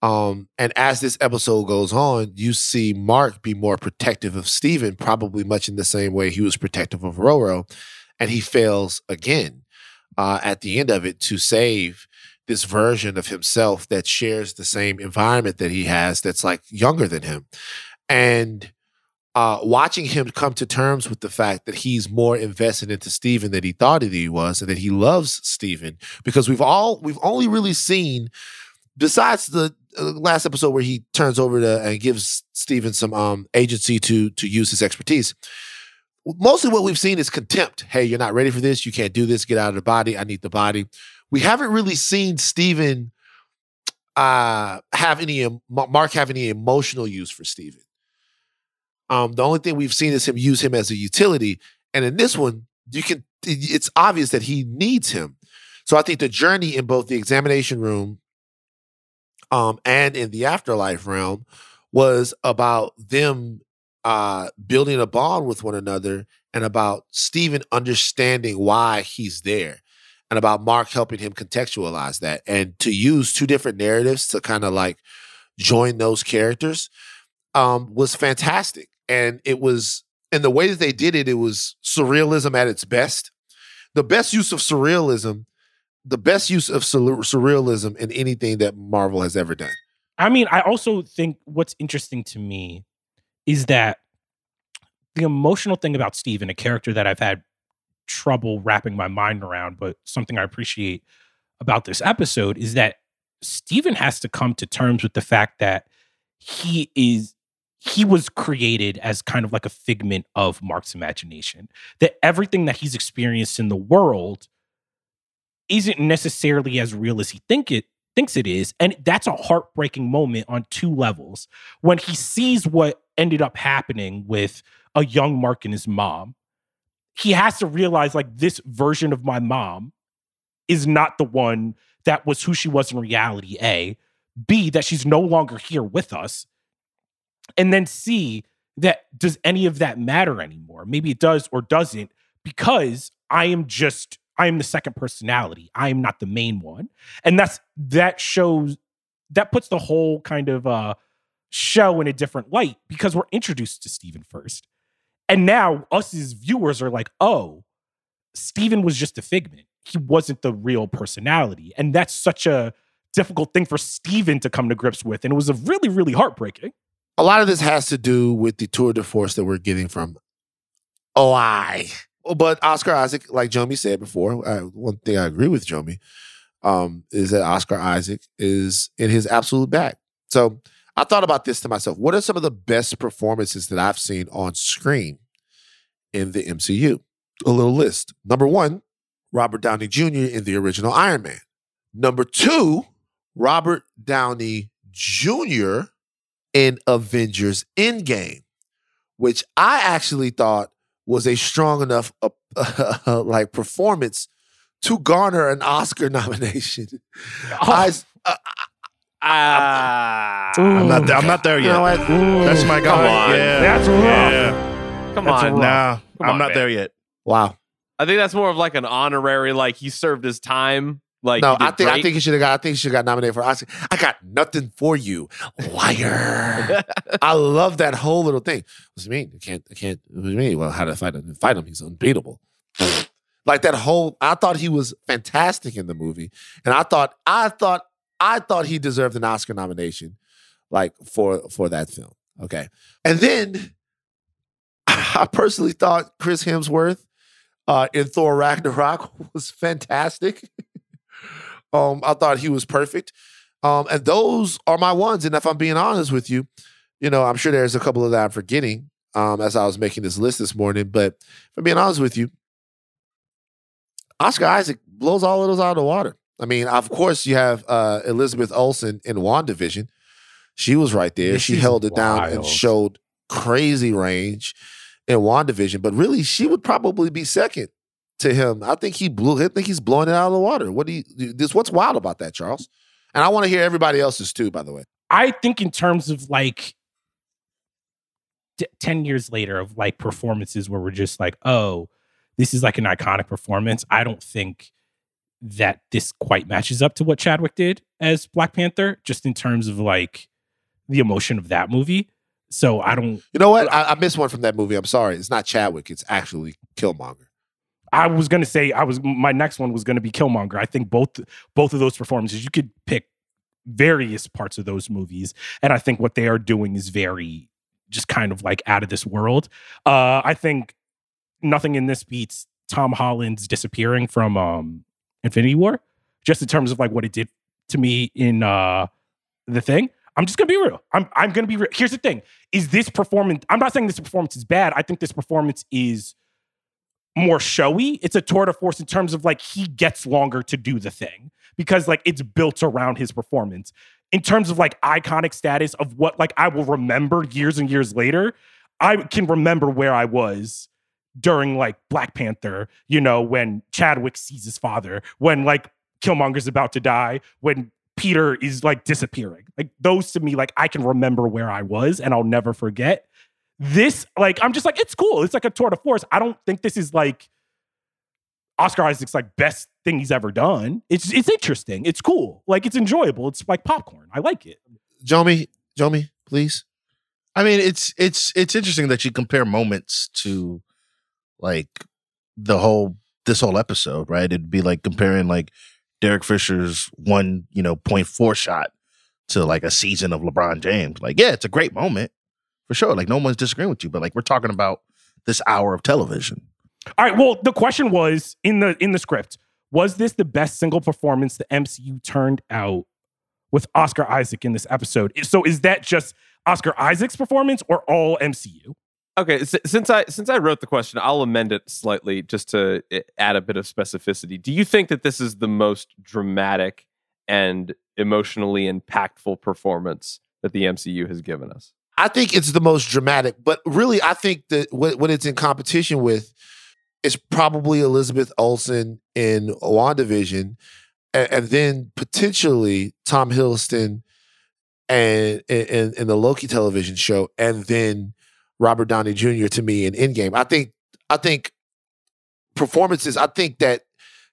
Speaker 3: Um, and as this episode goes on, you see Marc be more protective of Steven, probably much in the same way he was protective of Roro. And he fails again uh, at the end of it to save this version of himself that shares the same environment that he has that's like younger than him. And uh, watching him come to terms with the fact that he's more invested into Steven than he thought that he was, and that he loves Steven because we've all we've only really seen, besides the uh, last episode where he turns over to and gives Steven some um, agency to to use his expertise. Mostly, what we've seen is contempt. Hey, you're not ready for this. You can't do this. Get out of the body. I need the body. We haven't really seen Steven uh, have any Marc have any emotional use for Steven. Um, the only thing we've seen is him use him as a utility. And in this one, you can it's obvious that he needs him. So I think the journey in both the examination room um, and in the afterlife realm was about them uh, building a bond with one another and about Steven understanding why he's there and about Marc helping him contextualize that and to use two different narratives to kind of like join those characters um, was fantastic and it was and the way that they did it, it was surrealism at its best. The best use of surrealism, the best use of surrealism in anything that Marvel has ever done.
Speaker 6: I mean, I also think what's interesting to me is that the emotional thing about Steven, a character that I've had trouble wrapping my mind around, but something I appreciate about this episode is that Steven has to come to terms with the fact that he is he was created as kind of like a figment of Marc's imagination. That everything that he's experienced in the world isn't necessarily as real as he think it thinks it is. And that's a heartbreaking moment on two levels. When he sees what ended up happening with a young Marc and his mom, he has to realize like this version of my mom is not the one that was who she was in reality. A, B, that she's no longer here with us and then see that does any of that matter anymore? Maybe it does or doesn't because I am just I am the second personality. I am not the main one. And that's that shows that puts the whole kind of uh show in a different light because we're introduced to Steven first. And now us as viewers are like, "Oh, Steven was just a figment. He wasn't the real personality." And that's such a difficult thing for Steven to come to grips with and it was a really really heartbreaking
Speaker 3: a lot of this has to do with the tour de force that we're getting from OI. But Oscar Isaac, like Jomi said before, uh, one thing I agree with Jomi um, is that Oscar Isaac is in his absolute bag. So I thought about this to myself. What are some of the best performances that I've seen on screen in the MCU? A little list. Number one, Robert Downey Jr. in the original Iron Man. Number two, Robert Downey Jr in Avengers Endgame, which I actually thought was a strong enough uh, uh, like performance to garner an Oscar nomination. Oh. I, uh,
Speaker 5: uh, I'm not. there, I'm not there yet. You know That's my guy.
Speaker 4: Come on.
Speaker 5: Yeah.
Speaker 4: That's
Speaker 5: rough. Yeah.
Speaker 4: Come that's on.
Speaker 5: Nah, Come I'm on, not man. there yet.
Speaker 3: Wow.
Speaker 4: I think that's more of like an honorary, like he served his time like
Speaker 3: no, I think. I think he should have got. I think he should got nominated for Oscar. I got nothing for you, liar. I love that whole little thing. What do you mean? I can't. I can't. What do you mean? Well, how to fight him? Fight him? He's unbeatable. like that whole. I thought he was fantastic in the movie, and I thought. I thought. I thought he deserved an Oscar nomination, like for for that film. Okay, and then I personally thought Chris Hemsworth uh, in Thor Ragnarok was fantastic. Um, I thought he was perfect. Um, and those are my ones. And if I'm being honest with you, you know, I'm sure there's a couple of that I'm forgetting um, as I was making this list this morning. But if I'm being honest with you, Oscar Isaac blows all of those out of the water. I mean, of course, you have uh, Elizabeth Olsen in WandaVision. She was right there. This she held it wild. down and showed crazy range in WandaVision. But really, she would probably be second to him. I think he blew. I think he's blowing it out of the water. What do you? This what's wild about that, Charles? And I want to hear everybody else's too. By the way,
Speaker 6: I think in terms of like ten years later of like performances where we're just like, oh, this is like an iconic performance. I don't think that this quite matches up to what Chadwick did as Black Panther, just in terms of like the emotion of that movie. So I don't.
Speaker 3: You know what? I, I missed one from that movie. I'm sorry. It's not Chadwick. It's actually Killmonger.
Speaker 6: I was gonna say I was my next one was gonna be Killmonger. I think both both of those performances you could pick various parts of those movies, and I think what they are doing is very just kind of like out of this world. Uh, I think nothing in this beats Tom Holland's disappearing from um, Infinity War, just in terms of like what it did to me in uh, the thing. I'm just gonna be real. I'm I'm gonna be real. Here's the thing: is this performance? I'm not saying this performance is bad. I think this performance is more showy. It's a tour de force in terms of like he gets longer to do the thing because like it's built around his performance. In terms of like iconic status of what like I will remember years and years later, I can remember where I was during like Black Panther, you know, when Chadwick sees his father, when like Killmonger's about to die, when Peter is like disappearing. Like those to me, like I can remember where I was and I'll never forget. This, like, I'm just like, it's cool. It's like a tour de force. I don't think this is like Oscar Isaac's like best thing he's ever done. It's it's interesting. It's cool. Like it's enjoyable. It's like popcorn. I like it.
Speaker 3: Jomi, Jomi, please.
Speaker 5: I mean, it's it's it's interesting that you compare moments to like the whole this whole episode, right? It'd be like comparing like Derek Fisher's one, you know, point four shot to like a season of LeBron James. Like, yeah, it's a great moment for sure. Like, no one's disagreeing with you, but like, we're talking about this hour of television.
Speaker 6: All right. Well, the question was in the in the script: Was this the best single performance the MCU turned out with Oscar Isaac in this episode? So, is that just Oscar Isaac's performance or all MCU?
Speaker 4: Okay, s- since I since I wrote the question, I'll amend it slightly just to eh, add a bit of specificity. Do you think that this is the most dramatic and emotionally impactful performance that the MCU has given us?
Speaker 3: I think it's the most dramatic, but really, I think that when it's in competition with, it's probably Elizabeth Olsen in WandaVision, and, and then potentially Tom Hiddleston and in the Loki television show, and then Robert Downey Jr. to me in Endgame. I think I think performances. I think that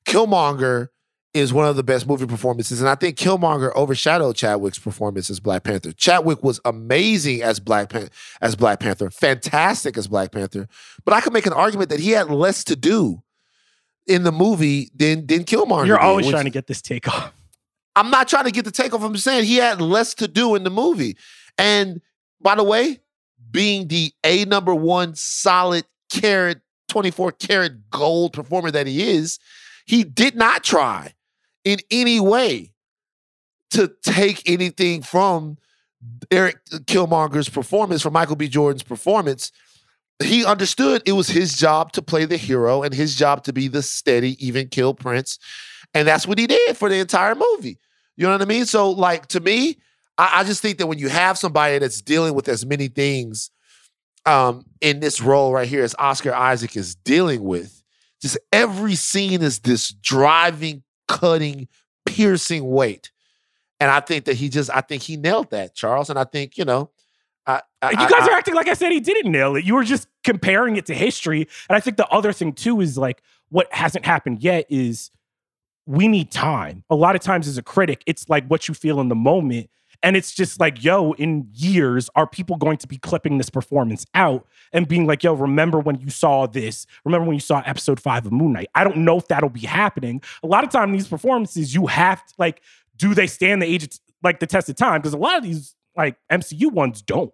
Speaker 3: Killmonger is one of the best movie performances, and I think Killmonger overshadowed Chadwick's performance as Black Panther. Chadwick was amazing as Black Pan- as Black Panther, fantastic as Black Panther. But I could make an argument that he had less to do in the movie than than Killmonger.
Speaker 6: You're
Speaker 3: did,
Speaker 6: always
Speaker 3: which-
Speaker 6: trying to get this take off.
Speaker 3: I'm not trying to get the takeoff. I'm saying he had less to do in the movie. And by the way, being the A number one solid carat, 24 karat gold performer that he is, he did not try in any way to take anything from Eric Killmonger's performance, from Michael B. Jordan's performance. He understood it was his job to play the hero and his job to be the steady, even kill prince. And that's what he did for the entire movie. You know what I mean? So, like, to me, I, I just think that when you have somebody that's dealing with as many things um, in this role right here as Oscar Isaac is dealing with, just every scene is this driving, cutting, piercing weight. And I think that he just, I think he nailed that, Charles. And I think, you know, I, I,
Speaker 6: you guys
Speaker 3: I-
Speaker 6: are acting like I said he didn't nail it. You were just comparing it to history. And I think the other thing too is like what hasn't happened yet is we need time. A lot of times as a critic, it's like what you feel in the moment. And it's just like, yo, in years, are people going to be clipping this performance out and being like, yo, remember when you saw this? Remember when you saw episode five of Moon Knight? I don't know if that'll be happening. A lot of time these performances, you have to like, do they stand the age like the test of time? Because a lot of these like MCU ones don't.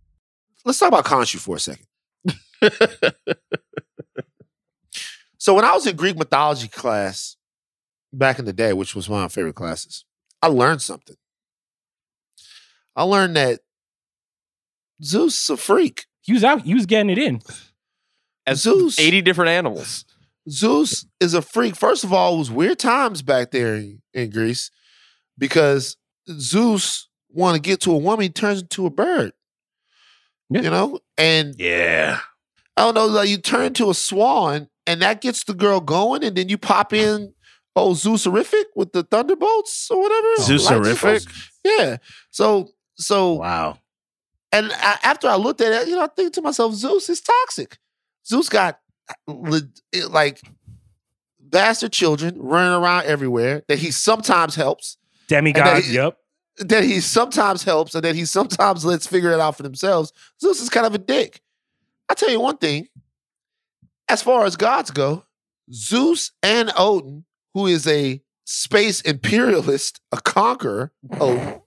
Speaker 3: Let's talk about Khonshu for a second. so when I was in Greek mythology class back in the day, which was one of my favorite classes, I learned something. I learned that Zeus is a freak.
Speaker 6: He was out, he was getting it in.
Speaker 4: As
Speaker 3: Zeus.
Speaker 4: 80 different animals.
Speaker 3: Zeus is a freak. First of all, it was weird times back there in, in Greece because Zeus want to get to a woman, he turns into a bird.
Speaker 6: Yeah.
Speaker 3: You know? And
Speaker 5: Yeah.
Speaker 3: I don't know, like you turn to a swan and that gets the girl going, and then you pop in oh Zeuserific with the thunderbolts or whatever.
Speaker 5: Oh, Zeuserific?
Speaker 3: Yeah. So so
Speaker 5: Wow.
Speaker 3: and I, after I looked at it, you know, I think to myself, Zeus is toxic. Zeus got uh, like bastard children running around everywhere that he sometimes helps,
Speaker 6: Demigods,
Speaker 3: he-
Speaker 6: yep.
Speaker 3: That he sometimes helps, and that he sometimes lets figure it out for themselves. Zeus is kind of a dick. I tell you one thing. As far as gods go, Zeus and Odin, who is a space imperialist, a conqueror, Odin,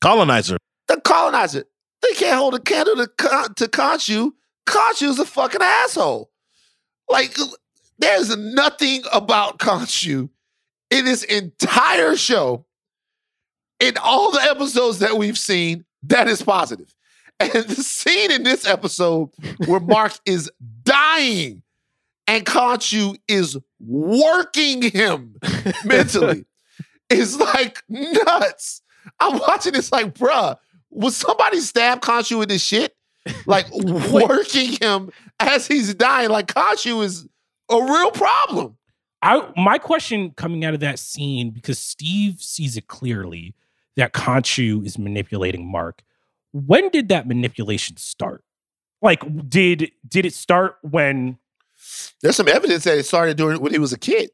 Speaker 5: Colonizer.
Speaker 3: the colonizer. They can't hold a candle to Con- to Khonshu. Khonshu's a fucking asshole. Like, there's nothing about Khonshu in this entire show, in all the episodes that we've seen, that is positive. And the scene in this episode where Marc is dying and Khonshu is working him mentally is like nuts. I'm watching this like, bruh, was somebody stab Khonshu with this shit? Like working him as he's dying. Like Khonshu is a real problem.
Speaker 6: I my question coming out of that scene because Steve sees it clearly that Khonshu is manipulating Marc. When did that manipulation start? Like, did did it start when,
Speaker 3: There's some evidence that it started doing when he was a kid.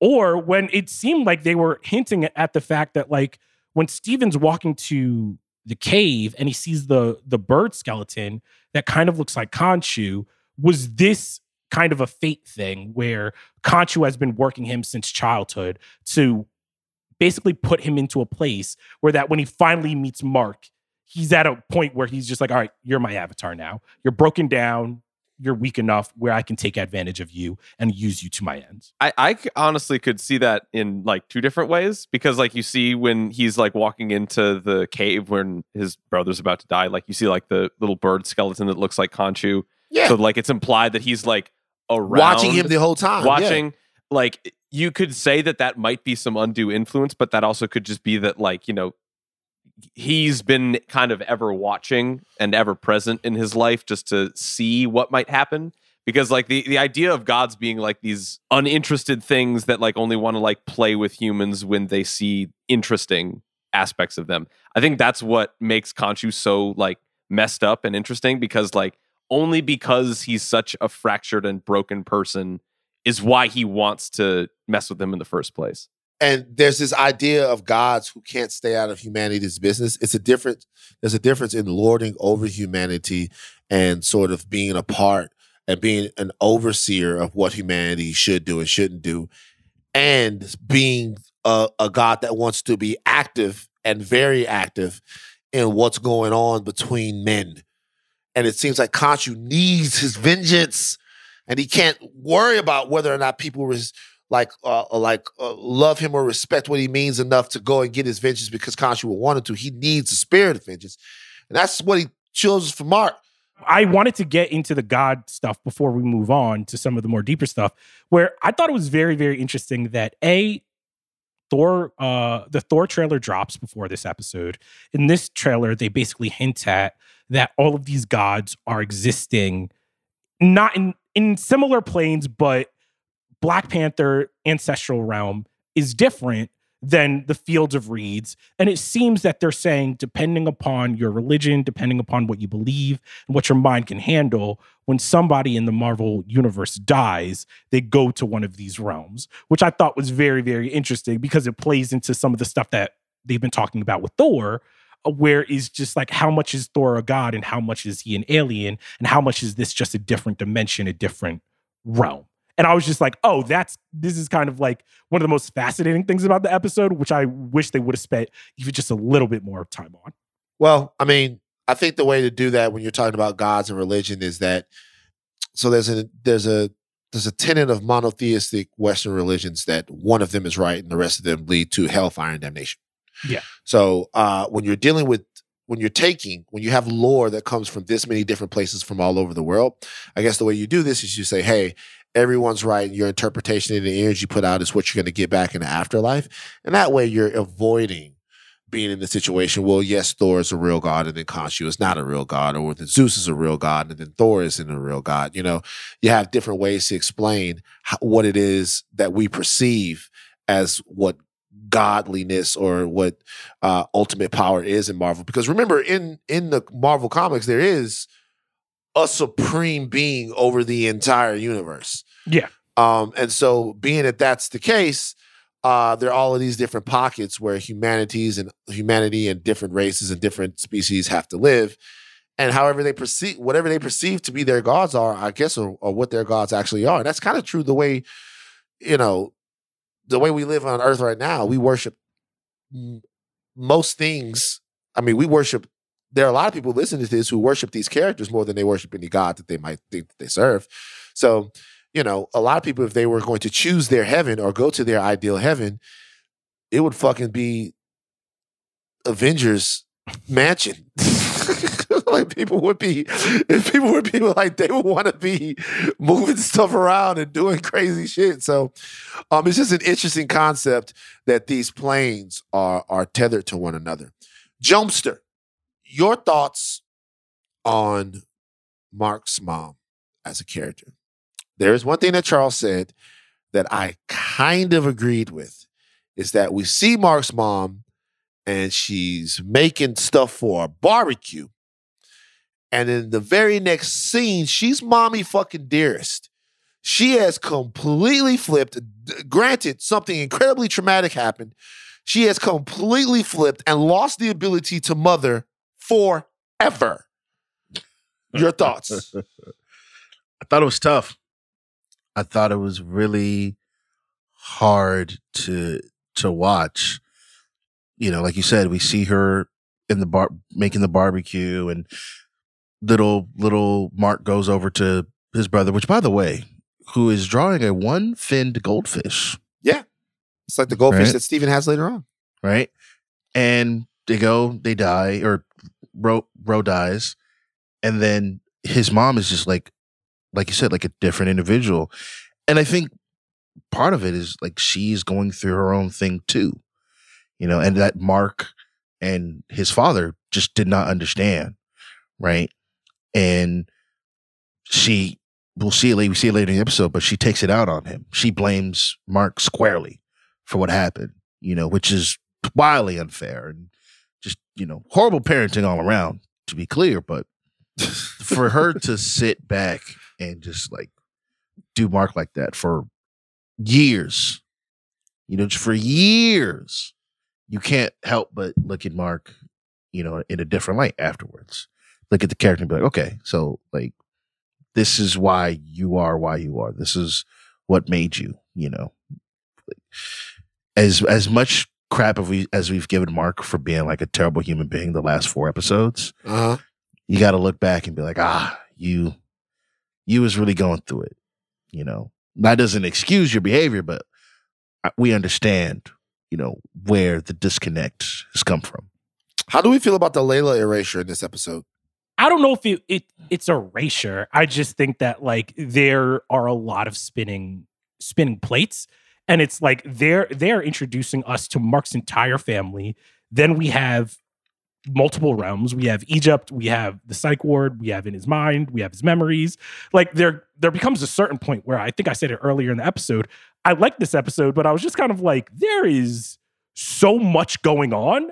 Speaker 6: or when it seemed like they were hinting at the fact that like when Steven's walking to the cave and he sees the the bird skeleton that kind of looks like Khonshu, was this kind of a fate thing where Khonshu has been working him since childhood to basically put him into a place where that when he finally meets Marc, he's at a point where he's just like, all right, you're my avatar now. You're broken down. You're weak enough where I can take advantage of you and use you to my ends.
Speaker 4: I honestly could see that in like two different ways because like you see when he's like walking into the cave when his brother's about to die, like you see like the little bird skeleton that looks like Khonshu.
Speaker 3: Yeah.
Speaker 4: So like it's implied that he's like around
Speaker 3: watching him the whole time. yeah.
Speaker 4: watching like you could say that that might be some undue influence but that also could just be that like you know he's been kind of ever watching and ever present in his life just to see what might happen. Because like the the idea of gods being like these uninterested things that like only want to like play with humans when they see interesting aspects of them. I think that's what makes Khonshu so like messed up and interesting because like only because he's such a fractured and broken person is why he wants to mess with them in the first place.
Speaker 3: and there's this idea of gods who can't stay out of humanity's business. It's a difference. There's a difference in lording over humanity and sort of being a part and being an overseer of what humanity should do and shouldn't do, and being a, a god that wants to be active and very active in what's going on between men. And it seems like Khonshu needs his vengeance, and he can't worry about whether or not people res- like uh, like uh, love him or respect what he means enough to go and get his vengeance because Khonshu will want him to. He needs the spirit of vengeance, and that's what he chose for Marc.
Speaker 6: I wanted to get into the God stuff before we move on to some of the more deeper stuff, where I thought it was very, very interesting that A, Thor, uh, the Thor trailer drops before this episode. In this trailer, they basically hint at that all of these gods are existing not in in similar planes, but Black Panther ancestral realm is different than the fields of reeds. And it seems that they're saying, depending upon your religion, depending upon what you believe and what your mind can handle, when somebody in the Marvel universe dies, they go to one of these realms, which I thought was very, very interesting because it plays into some of the stuff that they've been talking about with Thor. Where is just like how much is Thor a god and how much is he an alien and how much is this just a different dimension, a different realm? And I was just like, oh, that's this is kind of like one of the most fascinating things about the episode, which I wish they would have spent even just a little bit more time on.
Speaker 3: Well, I mean, I think the way to do that when you're talking about gods and religion is that so there's a there's a there's a tenet of monotheistic Western religions that one of them is right and the rest of them lead to hellfire and damnation.
Speaker 6: Yeah.
Speaker 3: So uh, when you're dealing with when you're taking when you have lore that comes from this many different places from all over the world, I guess the way you do this is you say, hey, everyone's right. Your interpretation and the energy put out is what you're going to get back in the afterlife, and that way you're avoiding being in the situation, well, yes, Thor is a real god, and then Khonshu is not a real god, or then Zeus is a real god, and then Thor isn't a real god. You know, you have different ways to explain how, what it is that we perceive as what godliness or what uh, ultimate power is in Marvel. Because remember, in in the Marvel comics, there is a supreme being over the entire universe.
Speaker 6: Yeah.
Speaker 3: Um, and so, being that that's the case, uh, there are all of these different pockets where humanities and humanity and different races and different species have to live. And however they perceive, whatever they perceive to be their gods are, I guess, or, or what their gods actually are. And that's kind of true the way, you know, the way we live on Earth right now. We worship most things. I mean, we worship. There are a lot of people listening to this who worship these characters more than they worship any god that they might think that they serve. So you know, a lot of people, if they were going to choose their heaven or go to their ideal heaven, it would fucking be Avengers mansion. like people would be, if people would be like they would want to be moving stuff around and doing crazy shit. So, um, it's just an interesting concept that these planes are are tethered to one another. Jumpster, your thoughts on Marc's mom as a character? There's one thing that Charles said that I kind of agreed with is that we see Marc's mom and she's making stuff for a barbecue. And in the very next scene, she's mommy fucking dearest. She has completely flipped. Granted, something incredibly traumatic happened. She has completely flipped and lost the ability to mother forever. Your thoughts?
Speaker 5: I thought it was tough. I thought it was really hard to to watch. You know, like you said, we see her in the bar making the barbecue and little little Marc goes over to his brother, which by the way, who is drawing a one-finned goldfish, Yeah.
Speaker 3: It's like the goldfish
Speaker 5: Right.
Speaker 3: that Steven has later on.
Speaker 5: right? And they go, they die, or Ro Ro dies, and then his mom is just like, like you said, like a different individual. And I think part of it is like she's going through her own thing too, you know, and that Marc and his father just did not understand, right? And she, we'll see it later, we see it later in the episode, but she takes it out on him. She blames Marc squarely for what happened, you know, which is wildly unfair and just, you know, horrible parenting all around, to be clear. But for her to sit back and just like do Marc like that for years, you know, just for years, you can't help but look at Marc, you know, in a different light afterwards. Look at the character and be like, okay, so like, this is why you are why you are. This is what made you, you know. As as much crap as we as we've given Marc for being like a terrible human being the last four episodes,
Speaker 3: Uh huh.
Speaker 5: you got to look back and be like, ah, you, you was really going through it. You know, that doesn't excuse your behavior, but we understand, you know, where the disconnect has come from.
Speaker 3: How do we feel about the Layla erasure in this episode?
Speaker 6: I don't know if it, it it's erasure. I just think that like there are a lot of spinning spinning plates, and it's like they're they're introducing us to Marc's entire family. Then we have multiple realms. We have Egypt. We have the psych ward. We have in his mind. We have his memories. Like there there becomes a certain point where I think I said it earlier in the episode. I like this episode, but I was just kind of like, there is so much going on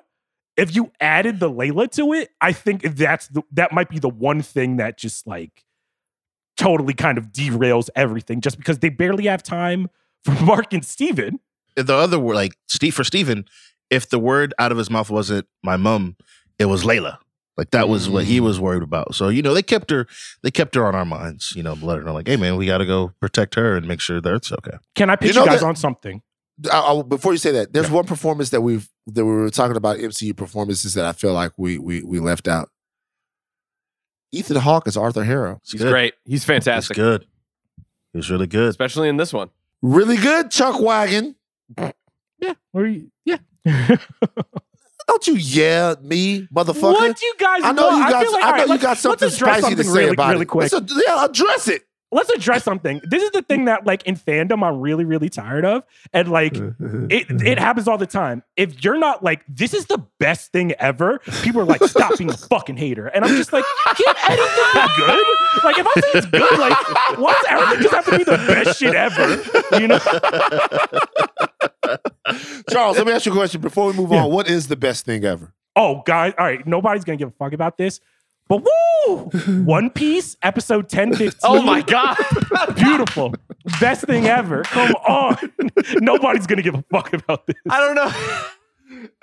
Speaker 6: if you added the Layla to it, I think that's the that might be the one thing that just like totally kind of derails everything just because they barely have time for Marc and Steven.
Speaker 5: The other word, like Steve for Steven, if the word out of his mouth wasn't my mom, it was Layla. Like that was what he was mm. worried about. So, you know, they kept her, they kept her on our minds, you know, let her like, hey man, we got to go protect her and make sure that it's okay.
Speaker 6: Can I pitch you,
Speaker 3: know
Speaker 6: guys
Speaker 3: that-
Speaker 6: on something?
Speaker 3: I, I- before you say that, there's one performance that we've that we were talking about MCU performances that I feel like we we we left out. Ethan Hawke is Arthur Harrow.
Speaker 4: He's
Speaker 5: good.
Speaker 4: great. He's
Speaker 5: It's
Speaker 4: fantastic,
Speaker 5: good. It was really good.
Speaker 4: especially in this one.
Speaker 3: Really good, Chuck Wagon.
Speaker 6: Yeah. Or you, yeah.
Speaker 3: Don't you yell at me, motherfucker.
Speaker 6: what do you guys
Speaker 3: I know
Speaker 6: want?
Speaker 3: you got.
Speaker 6: feel like-
Speaker 3: I
Speaker 6: all
Speaker 3: know
Speaker 6: right,
Speaker 3: you got something
Speaker 6: let's address
Speaker 3: spicy to say
Speaker 6: really,
Speaker 3: about
Speaker 6: really
Speaker 3: it.
Speaker 6: quick.
Speaker 3: Let's yeah, address it.
Speaker 6: Let's address something. This is the thing that like in fandom I'm really really tired of, and like it it happens all the time. If you're not like this is the best thing ever, people are like stop being a fucking hater, and I'm just like can anything be good? Like if I say it's good, like why does everything just have to be the best shit ever? You know?
Speaker 3: Charles, let me ask you a question before we move
Speaker 6: Yeah.
Speaker 3: on. What is the best thing ever?
Speaker 6: Oh, guys, all right, nobody's gonna give a fuck about this. But woo! One Piece, episode 1015.
Speaker 4: Oh my god.
Speaker 6: Beautiful. Best thing ever. Come on. Nobody's gonna give a fuck about this.
Speaker 4: I don't know.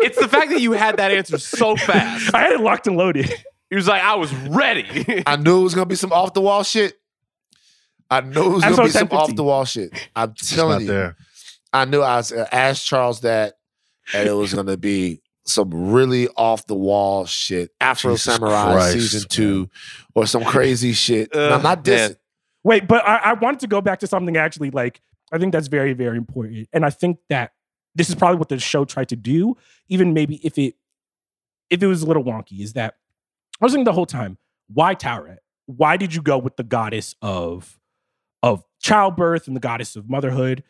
Speaker 4: it's the fact that you had that answer so fast.
Speaker 6: I had it locked and loaded.
Speaker 4: He was like, I was ready.
Speaker 3: I knew it was gonna be some off the wall shit. I knew it was gonna
Speaker 6: Episode
Speaker 3: be some off the wall shit. I'm telling you.
Speaker 5: there.
Speaker 3: I knew I was, uh, asked Charles that, and it was gonna be some really off the wall shit. Afro
Speaker 5: Jesus
Speaker 3: Samurai
Speaker 5: Christ,
Speaker 3: season two, or some crazy shit.
Speaker 4: Ugh,
Speaker 3: And I'm not
Speaker 4: man.
Speaker 3: dissing.
Speaker 6: Wait, but I, I wanted to go back to something actually like I think that's very, very important. And I think that this is probably what the show tried to do, even maybe if it if it was a little wonky, is that I was thinking the whole time, why Taweret? Why did you go with the goddess of of childbirth and the goddess of motherhood?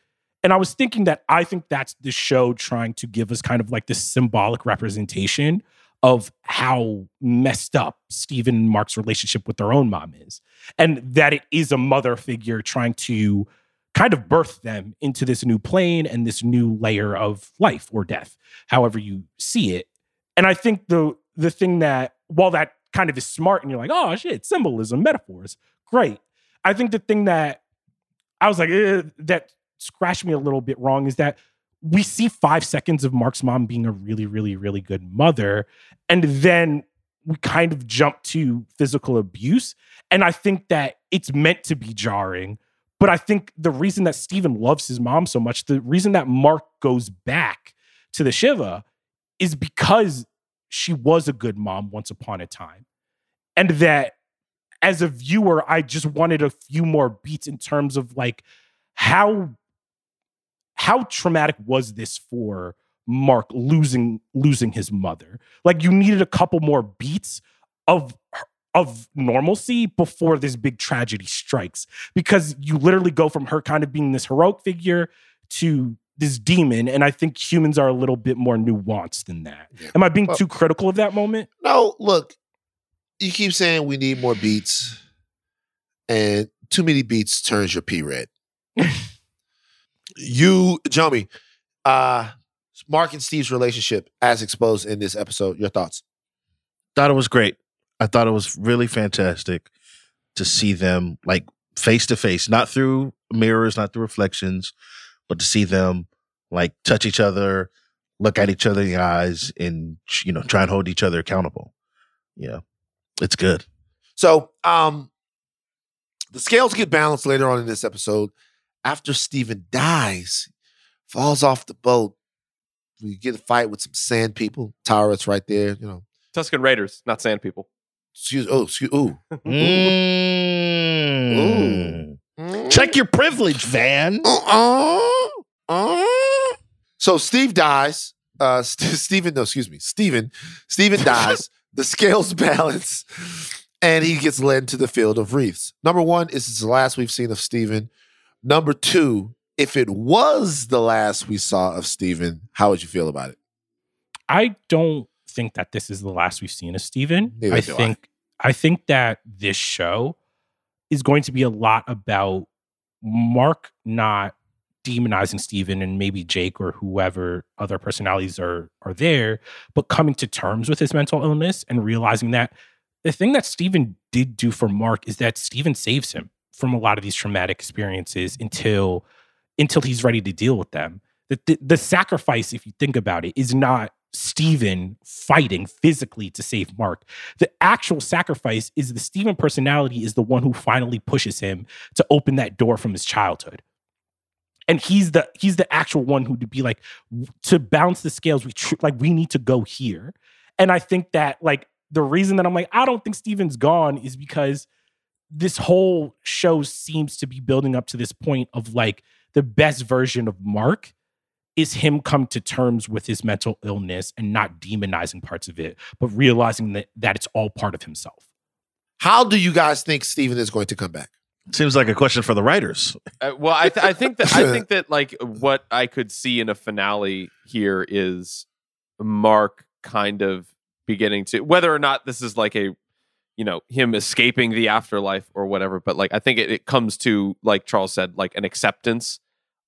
Speaker 6: And I was thinking that I think that's the show trying to give us kind of like this symbolic representation of how messed up Steven and Marc's relationship with their own mom is. And that it is a mother figure trying to kind of birth them into this new plane and this new layer of life or death, however you see it. And I think the the thing that while that kind of is smart and you're like, oh shit, symbolism, metaphors, great. I think the thing that I was like, eh, that scratched me a little bit wrong is that we see five seconds of Marc's mom being a really, really, really good mother. And then we kind of jump to physical abuse. And I think that it's meant to be jarring. But I think the reason that Steven loves his mom so much, the reason that Marc goes back to the Shiva is because she was a good mom once upon a time. And that as a viewer, I just wanted a few more beats in terms of like how how traumatic was this for Marc losing losing his mother? Like you needed a couple more beats of of normalcy before this big tragedy strikes because you literally go from her kind of being this heroic figure to this demon and I think humans are a little bit more nuanced than that.
Speaker 3: Yeah.
Speaker 6: Am I being
Speaker 3: Well-
Speaker 6: too critical of that moment?
Speaker 3: No, look, you keep saying we need more beats, and too many beats turns your pee red. you, Jomi, uh, Marc and Steve's relationship as exposed in this episode. Your thoughts?
Speaker 5: thought it was great. I thought it was really fantastic to see them like face to face, not through mirrors, not through reflections, but to see them like touch each other, look at each other in the eyes, and you know try and hold each other accountable. Yeah, it's good.
Speaker 3: So, um, the scales get balanced later on in this episode. After Steven dies, falls off the boat. We get a fight with some sand people. Tara's right there, you know.
Speaker 4: Tusken Raiders, not Sand People.
Speaker 3: Excuse oh, excuse ooh.
Speaker 5: Mm. Check your privilege, Van.
Speaker 3: Uh-uh. Uh. So Steve dies. Uh St- Steven, no, excuse me. Steven. Steven dies. the scales balance. And he gets led into the field of reeds. Number one, this is the last we've seen of Steven. Number two, if it was the last we saw of Steven, how would you feel about it?
Speaker 6: I don't think that this is the last we've seen of Steven.
Speaker 3: Neither
Speaker 6: I
Speaker 3: do I.
Speaker 6: think I. think that this show is going to be a lot about Marc not demonizing Steven and maybe Jake or whoever other personalities are are there, but coming to terms with his mental illness and realizing that the thing that Steven did do for Marc is that Steven saves him from a lot of these traumatic experiences until until he's ready to deal with them. The, the, the sacrifice, if you think about it, is not Steven fighting physically to save Marc. The actual sacrifice is the Steven personality is the one who finally pushes him to open that door from his childhood. And he's the he's the actual one who to be like to balance the scales. We tr- like we need to go here. And I think that like the reason that I'm like I don't think Steven's gone is because this whole show seems to be building up to this point of like the best version of Marc is him come to terms with his mental illness and not demonizing parts of it, but realizing that that it's all part of himself.
Speaker 3: How do you guys think Steven is going to come back?
Speaker 5: Seems like a question for the writers.
Speaker 4: Uh, well, I, th- I think that I think that like what I could see in a finale here is Marc kind of beginning to whether or not this is like a you know him escaping the afterlife or whatever but like i think it, it comes to like charles said like an acceptance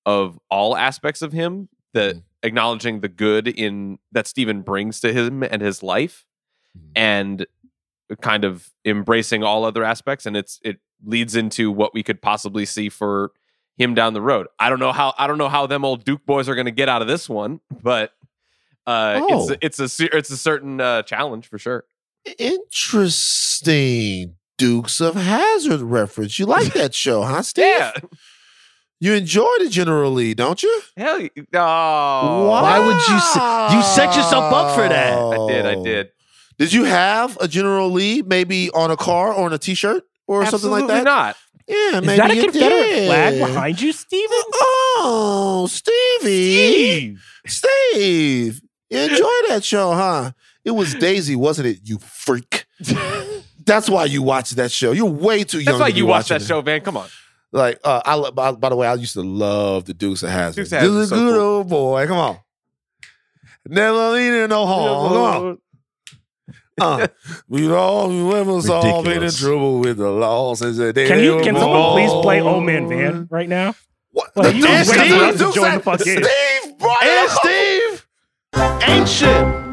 Speaker 4: of all aspects of him that
Speaker 3: Mhm.
Speaker 4: acknowledging the good in that steven brings to him and his life
Speaker 3: Mhm.
Speaker 4: and kind of embracing all other aspects and it's it leads into what we could possibly see for him down the road i don't know how i don't know how them old duke boys are going to get out of this one but uh
Speaker 3: Oh.
Speaker 4: it's it's a it's a certain uh challenge for sure
Speaker 3: Interesting. Dukes of Hazzard reference. You like that show, huh, Steve?
Speaker 4: yeah
Speaker 3: You enjoy the General Lee, don't you?
Speaker 4: hell y- oh
Speaker 5: Why would you s- you set yourself up for that?
Speaker 4: i did i did
Speaker 3: Did you have a General Lee maybe on a car or on a T-shirt or something like that?
Speaker 4: not
Speaker 3: Yeah,
Speaker 6: Is
Speaker 3: maybe
Speaker 6: that a Confederate
Speaker 3: did.
Speaker 6: flag behind you, Steven?
Speaker 3: Oh, oh Stevie. Steve. You enjoy that show, huh? It was Daisy, wasn't it, you freak? That's why you watched that show. You're way too young.
Speaker 4: that's why
Speaker 3: to be
Speaker 4: you watched that
Speaker 3: it.
Speaker 4: show man come on
Speaker 3: Like, uh, I, by, by the way, I used to love the Dukes of Hazzard.
Speaker 4: Dukes of Hazzard
Speaker 3: is
Speaker 4: is
Speaker 3: a
Speaker 4: so
Speaker 3: good
Speaker 4: cool.
Speaker 3: old boy. Come on. Never leaning no harm. Come on. Uh, we all we women all been in trouble with the law since the day
Speaker 6: Can you can someone please play. Old Man Van right now?
Speaker 3: What?
Speaker 6: Like,
Speaker 3: The
Speaker 6: you
Speaker 3: Dukes
Speaker 6: wait
Speaker 3: of
Speaker 6: for us
Speaker 3: Hazzard.
Speaker 6: to
Speaker 3: Dukes
Speaker 6: join
Speaker 3: of-
Speaker 6: the fucking-
Speaker 3: Steve brought
Speaker 5: And
Speaker 3: it up.
Speaker 5: Steve, ain't shit.
Speaker 7: Van is old.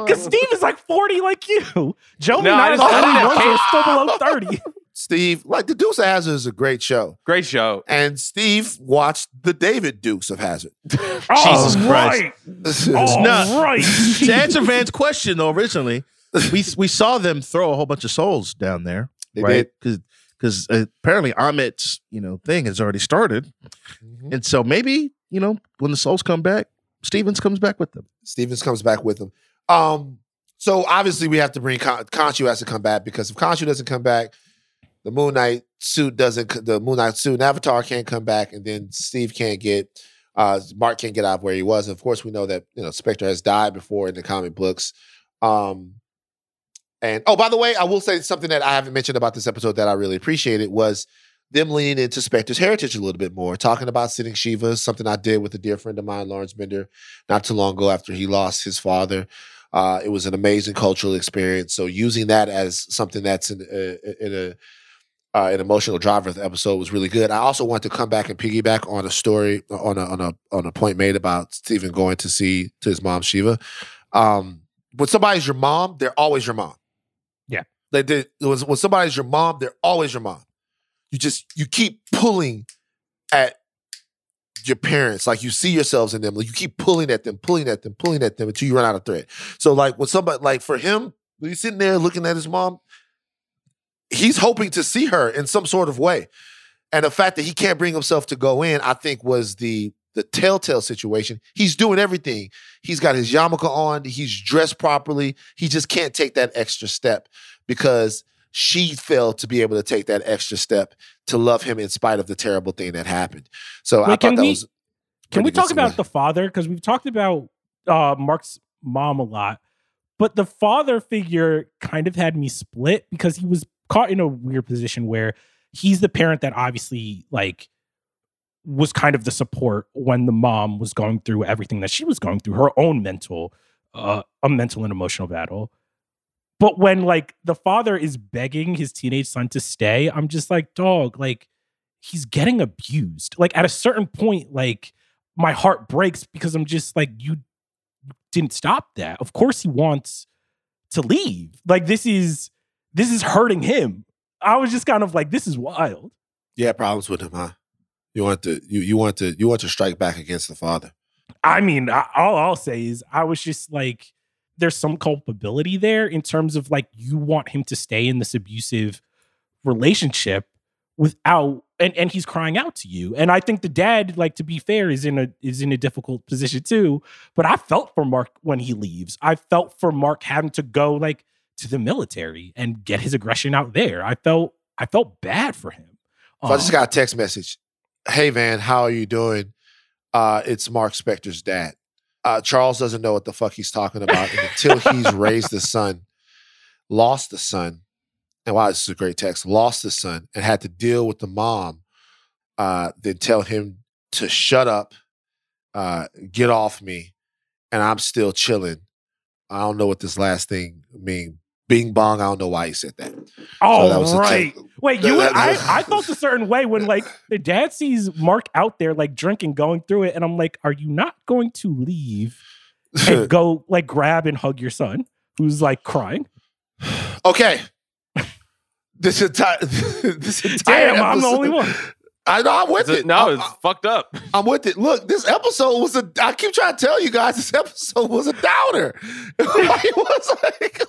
Speaker 7: Oh.
Speaker 6: Because Steve is like 40 like you. Joe
Speaker 4: No,
Speaker 6: no,
Speaker 4: I
Speaker 6: not
Speaker 4: just- I
Speaker 6: only
Speaker 4: didn't
Speaker 6: ones
Speaker 4: have
Speaker 6: are still below 30.
Speaker 3: Steve, like the Dukes of Hazzard is a great show,
Speaker 4: great show
Speaker 3: and Steve watched the David Dukes of Hazzard.
Speaker 5: Oh, Jesus
Speaker 6: oh,
Speaker 5: Christ.
Speaker 6: Right. Oh, right.
Speaker 5: to answer Van's question though, originally we we saw them throw a whole bunch of souls down there,
Speaker 3: They
Speaker 5: right? Because because apparently Ammit's you know thing has already started,
Speaker 3: did.
Speaker 5: and so maybe you know when the souls come back, Stevens comes back with them.
Speaker 3: Stevens comes back with him. Um, so obviously we have to bring Con- Khonshu has to come back because if Khonshu doesn't come back, the Moon Knight suit doesn't. The Moon Knight suit and Avatar can't come back, and then Steve can't get. Uh, Marc can't get out of where he was. And of course, we know that you know Spector has died before in the comic books. Um, and oh, by the way, I will say something that I haven't mentioned about this episode that I really appreciated was them leaning into Spector's heritage a little bit more, talking about sitting Shiva, something I did with a dear friend of mine, Lawrence Bender, not too long ago after he lost his father. Uh, it was an amazing cultural experience. So using that as something that's in, uh, in a uh, an emotional driver of the episode was really good. I also want to come back and piggyback on a story on a on a on a point made about Steven going to see to his mom Shiva. Um, when somebody's your mom, they're always your mom.
Speaker 6: Yeah.
Speaker 3: They, they, when, when somebody's your mom, they're always your mom. You just you keep pulling at your parents, like you see yourselves in them. Like you keep pulling at them, pulling at them, pulling at them until you run out of thread. So like when somebody like for him, when he's sitting there looking at his mom, he's hoping to see her in some sort of way. And the fact that he can't bring himself to go in, I think was the the telltale situation. He's doing everything. He's got his yarmulke on, he's dressed properly. He just can't take that extra step because she failed to be able to take that extra step to love him in spite of the terrible thing that happened. So I thought that
Speaker 6: we-
Speaker 3: was
Speaker 6: Can we talk about the father? Because we've talked about uh, Marc's mom a lot, but the father figure kind of had me split because he was caught in a weird position where he's the parent that obviously like was kind of the support when the mom was going through everything that she was going through, her own mental, uh, a mental and emotional battle. But when like the father is begging his teenage son to stay, I'm just like, dog, like he's getting abused. Like at a certain point, like my heart breaks because I'm just like, you didn't stop that. Of course he wants to leave. Like this is this is hurting him. I was just kind of like, this is wild.
Speaker 3: Yeah, problems with him, huh? You want to you you want to you want to strike back against the father.
Speaker 6: I mean, I, all I'll say is I was just like, there's some culpability there in terms of like you want him to stay in this abusive relationship without and and he's crying out to you. And I think the dad, like to be fair, is in a is in a difficult position too. But I felt for Marc when he leaves. I felt for Marc having to go like to the military and get his aggression out there. I felt I felt bad for him.
Speaker 3: So I just
Speaker 6: Um,
Speaker 3: got a text message. Hey Van, how are you doing? Uh, it's Marc Spector's dad. Uh, Charles doesn't know what the fuck he's talking about. Until he's raised the son, lost the son, and wow, this is a great text, lost the son and had to deal with the mom, uh, then tell him to shut up, uh, get off me, and I'm still chilling. I don't know what this last thing mean. Bing bong. I don't know why he said that.
Speaker 6: Oh,
Speaker 3: that was
Speaker 6: right. Wait, you?
Speaker 3: That-
Speaker 6: I,
Speaker 3: that-
Speaker 6: I felt a certain way when like the dad sees Marc out there like drinking, going through it, and I'm like, are you not going to leave and go like grab and hug your son who's like crying?
Speaker 3: okay. This entire this entire
Speaker 6: Damn, I'm the only one.
Speaker 3: I know I'm with
Speaker 4: It's a-
Speaker 3: it.
Speaker 4: no,
Speaker 3: I'm,
Speaker 4: it's fucked up.
Speaker 3: I'm with it. Look, this episode was a. I keep trying to tell you guys, this episode was a downer. it was like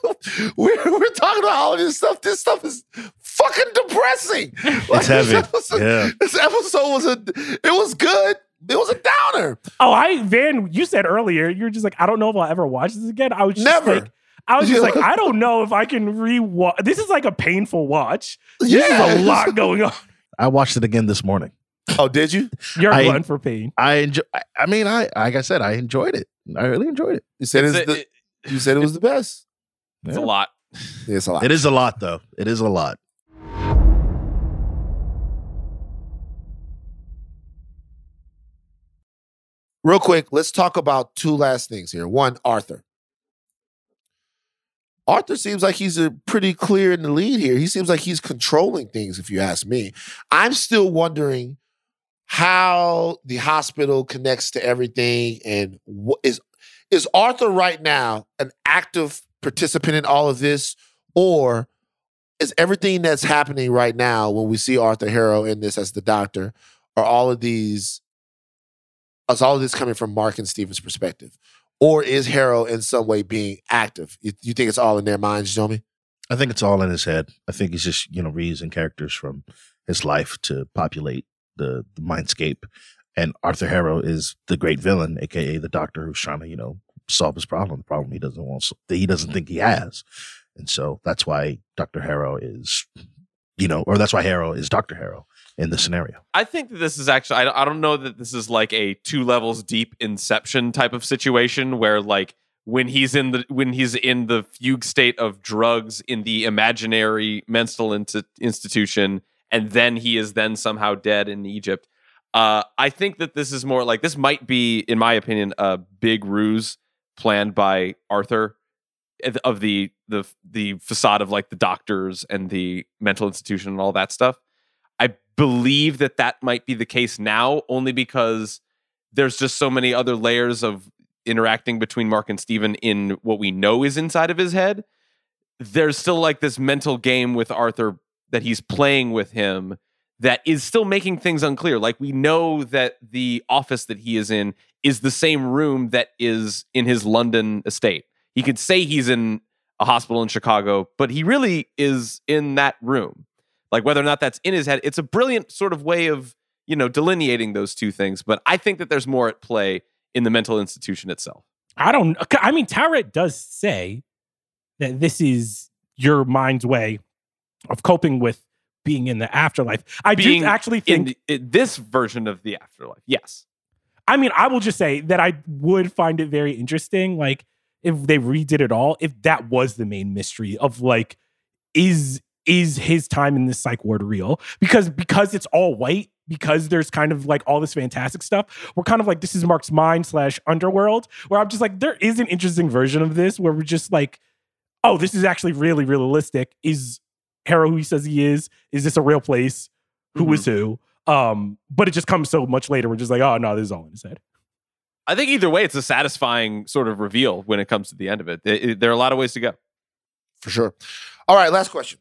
Speaker 3: we're we're talking about all of this stuff. This stuff is fucking depressing. Like,
Speaker 5: heavy.
Speaker 3: This episode,
Speaker 5: Yeah.
Speaker 3: this episode was a. It was good. It was a downer.
Speaker 6: Oh, I Van, you said earlier you're just like I don't know if I'll ever watch this again. I was just
Speaker 3: Never.
Speaker 6: like. I was just
Speaker 3: Yeah.
Speaker 6: like, I don't know if I can rewatch. This is like a painful watch. This
Speaker 3: Yeah.
Speaker 6: is a lot going on.
Speaker 5: I watched it again this morning.
Speaker 3: Oh, did you?
Speaker 6: You're
Speaker 5: I-
Speaker 6: glutton for pain.
Speaker 5: I enjoy. I- I mean, I like I said, I enjoyed it. I really enjoyed it.
Speaker 3: You said
Speaker 4: It's
Speaker 3: it's
Speaker 4: a-
Speaker 3: the, you said it was the best.
Speaker 4: It's a lot.
Speaker 3: It's a lot.
Speaker 5: It is a lot, though. It is a lot.
Speaker 3: Real quick, let's talk about two last things here. One, Arthur. Arthur seems like he's a pretty clear in the lead here. He seems like he's controlling things, if you ask me. I'm still wondering how the hospital connects to everything and what is is Arthur right now an active participant in all of this, or is everything that's happening right now when we see Arthur Harrow in this as the doctor, are all of these is all of this coming from Marc and Steven's perspective? Or is Harrow in some way being active? You, you think it's all in their minds, Jomi?
Speaker 5: I think it's all in his head. I think he's just you know reusing characters from his life to populate the, the mindscape. And Arthur Harrow is the great villain, aka the Doctor, who's trying to you know solve his problem, the problem he doesn't want he doesn't think he has, and so that's why Doctor Harrow is, you know, or that's why Harrow is Doctor Harrow in the scenario.
Speaker 4: I think that this is actually, I don't, know that this is like a two levels deep inception type of situation where like when he's in the when he's in the fugue state of drugs in the imaginary mental inti- institution and then he is then somehow dead in Egypt. Uh, I think that this is more like this might be, in my opinion, a big ruse planned by Arthur of- of the the the facade of like the doctors and the mental institution and all that stuff. Believe that that might be the case now, only because there's just so many other layers of interacting between Marc and Steven in what we know is inside of his head. There's still like this mental game with Arthur that he's playing with him that is still making things unclear. Like we know that the office that he is in is the same room that is in his London estate. He could say he's in a hospital in Chicago, but he really is in that room like whether or not that's in his head it's a brilliant sort of way of you know delineating those two things but i think that there's more at play in the mental institution itself
Speaker 6: I don't. I mean, Taweret does say that this is your mind's way of coping with being in the afterlife. I
Speaker 4: Being
Speaker 6: do actually
Speaker 4: in,
Speaker 6: think.
Speaker 4: the- in this version of the afterlife yes
Speaker 6: I mean, I will just say that I would find it very interesting, like if they redid it all, if that was the main mystery of like, is is his time in this psych ward real? Because because it's all white, because there's kind of like all this fantastic stuff, we're kind of like this is Marc's mind slash underworld, where I'm just like, there is an interesting version of this where we're just like, oh, this is actually really realistic. Is Harrow who he says he is? Is this a real place? who Who is who? Um, but it just comes so much later. We're just like, oh no, this is all in his head.
Speaker 4: i think either way it's a satisfying sort of reveal when it comes to the end of it, It- it- there are a lot of ways to go
Speaker 3: For sure. All right, last question.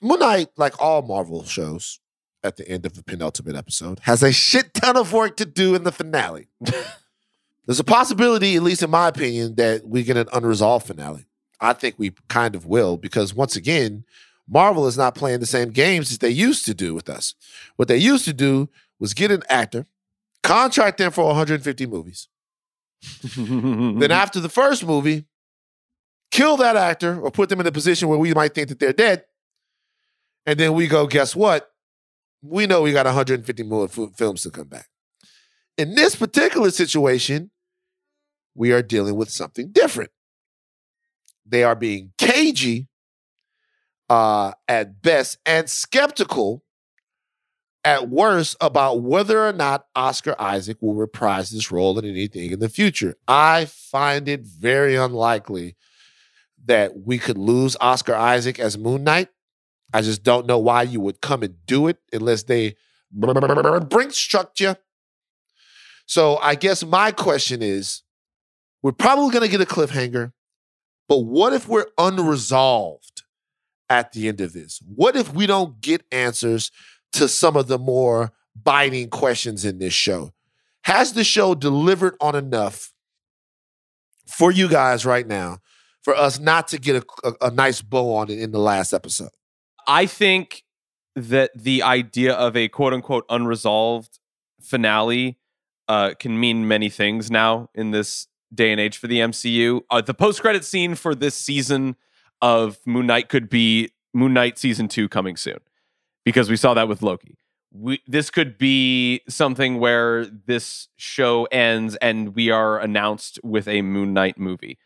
Speaker 3: Moon Knight, like all Marvel shows at the end of the penultimate episode, has a shit ton of work to do in the finale. There's a possibility, at least in my opinion, that we get an unresolved finale. I think we kind of will because once again, Marvel is not playing the same games as they used to do with us. What they used to do was get an actor, contract them for 150 movies. Then after the first movie, kill that actor or put them in a position where we might think that they're dead. And then we go, guess what? We know we got 150 more f- films to come back. In this particular situation, we are dealing with something different. They are being cagey uh, at best and skeptical at worst about whether or not Oscar Isaac will reprise this role in anything in the future. I find it very unlikely that we could lose Oscar Isaac as Moon Knight. I just don't know why you would come and do it unless they bring structure. So I guess my question is we're probably going to get a cliffhanger, but what if we're unresolved at the end of this? What if we don't get answers to some of the more biting questions in this show? Has the show delivered on enough for you guys right now for us not to get a, a, a nice bow on it in the last episode?
Speaker 4: I think that the idea of a quote unquote unresolved finale uh, can mean many things now in this day and age for the MCU. Uh, the post credit scene for this season of Moon Knight could be Moon Knight season two coming soon because we saw that with Loki. We, this could be something where this show ends and we are announced with a Moon Knight movie.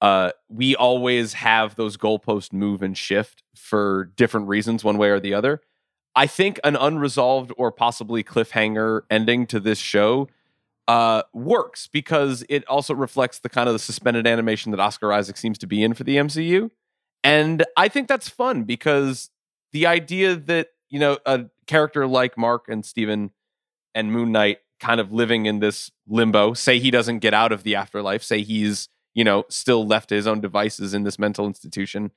Speaker 4: Uh, we always have those goalposts move and shift for different reasons, one way or the other. I think an unresolved or possibly cliffhanger ending to this show uh, works because it also reflects the kind of the suspended animation that Oscar Isaac seems to be in for the MCU. And I think that's fun because the idea that, you know, a character like Marc and Steven and Moon Knight kind of living in this limbo, say he doesn't get out of the afterlife, say he's, you know, still left to his own devices in this mental institution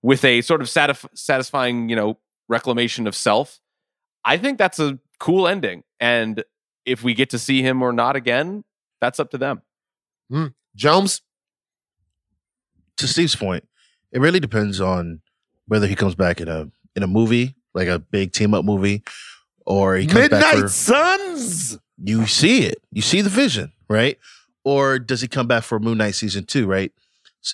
Speaker 4: with a sort of satisf- satisfying, you know, reclamation of self. I think that's a cool ending. And if we get to see him or not again, that's up to them. Hmm.
Speaker 3: Jones?
Speaker 5: to Steve's point, it really depends on whether he comes back in a in a movie, like a big team up movie, or he comes back
Speaker 3: Midnight
Speaker 5: for
Speaker 3: Suns?
Speaker 5: you see it, you see the vision, right? Or does he come back for Moon Knight season two, right?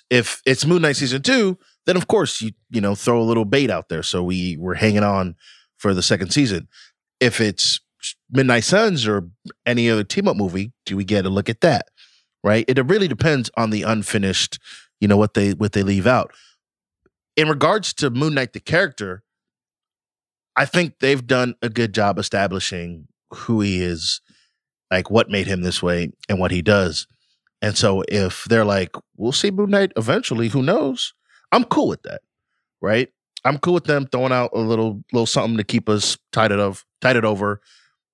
Speaker 5: If it's Moon Knight season two, then of course you you know throw a little bait out there, so we we're hanging on for the second season. If it's Midnight Suns or any other team up movie, do we get a look at that? Right? It really depends on the unfinished, you know, what they what they leave out. In regards to Moon Knight the character, I think they've done a good job establishing who he is, like what made him this way and what he does. And so if they're like, we'll see Moon Knight eventually, who knows? I'm cool with that. Right? I'm cool with them throwing out a little little something to keep us tied it of tied it over,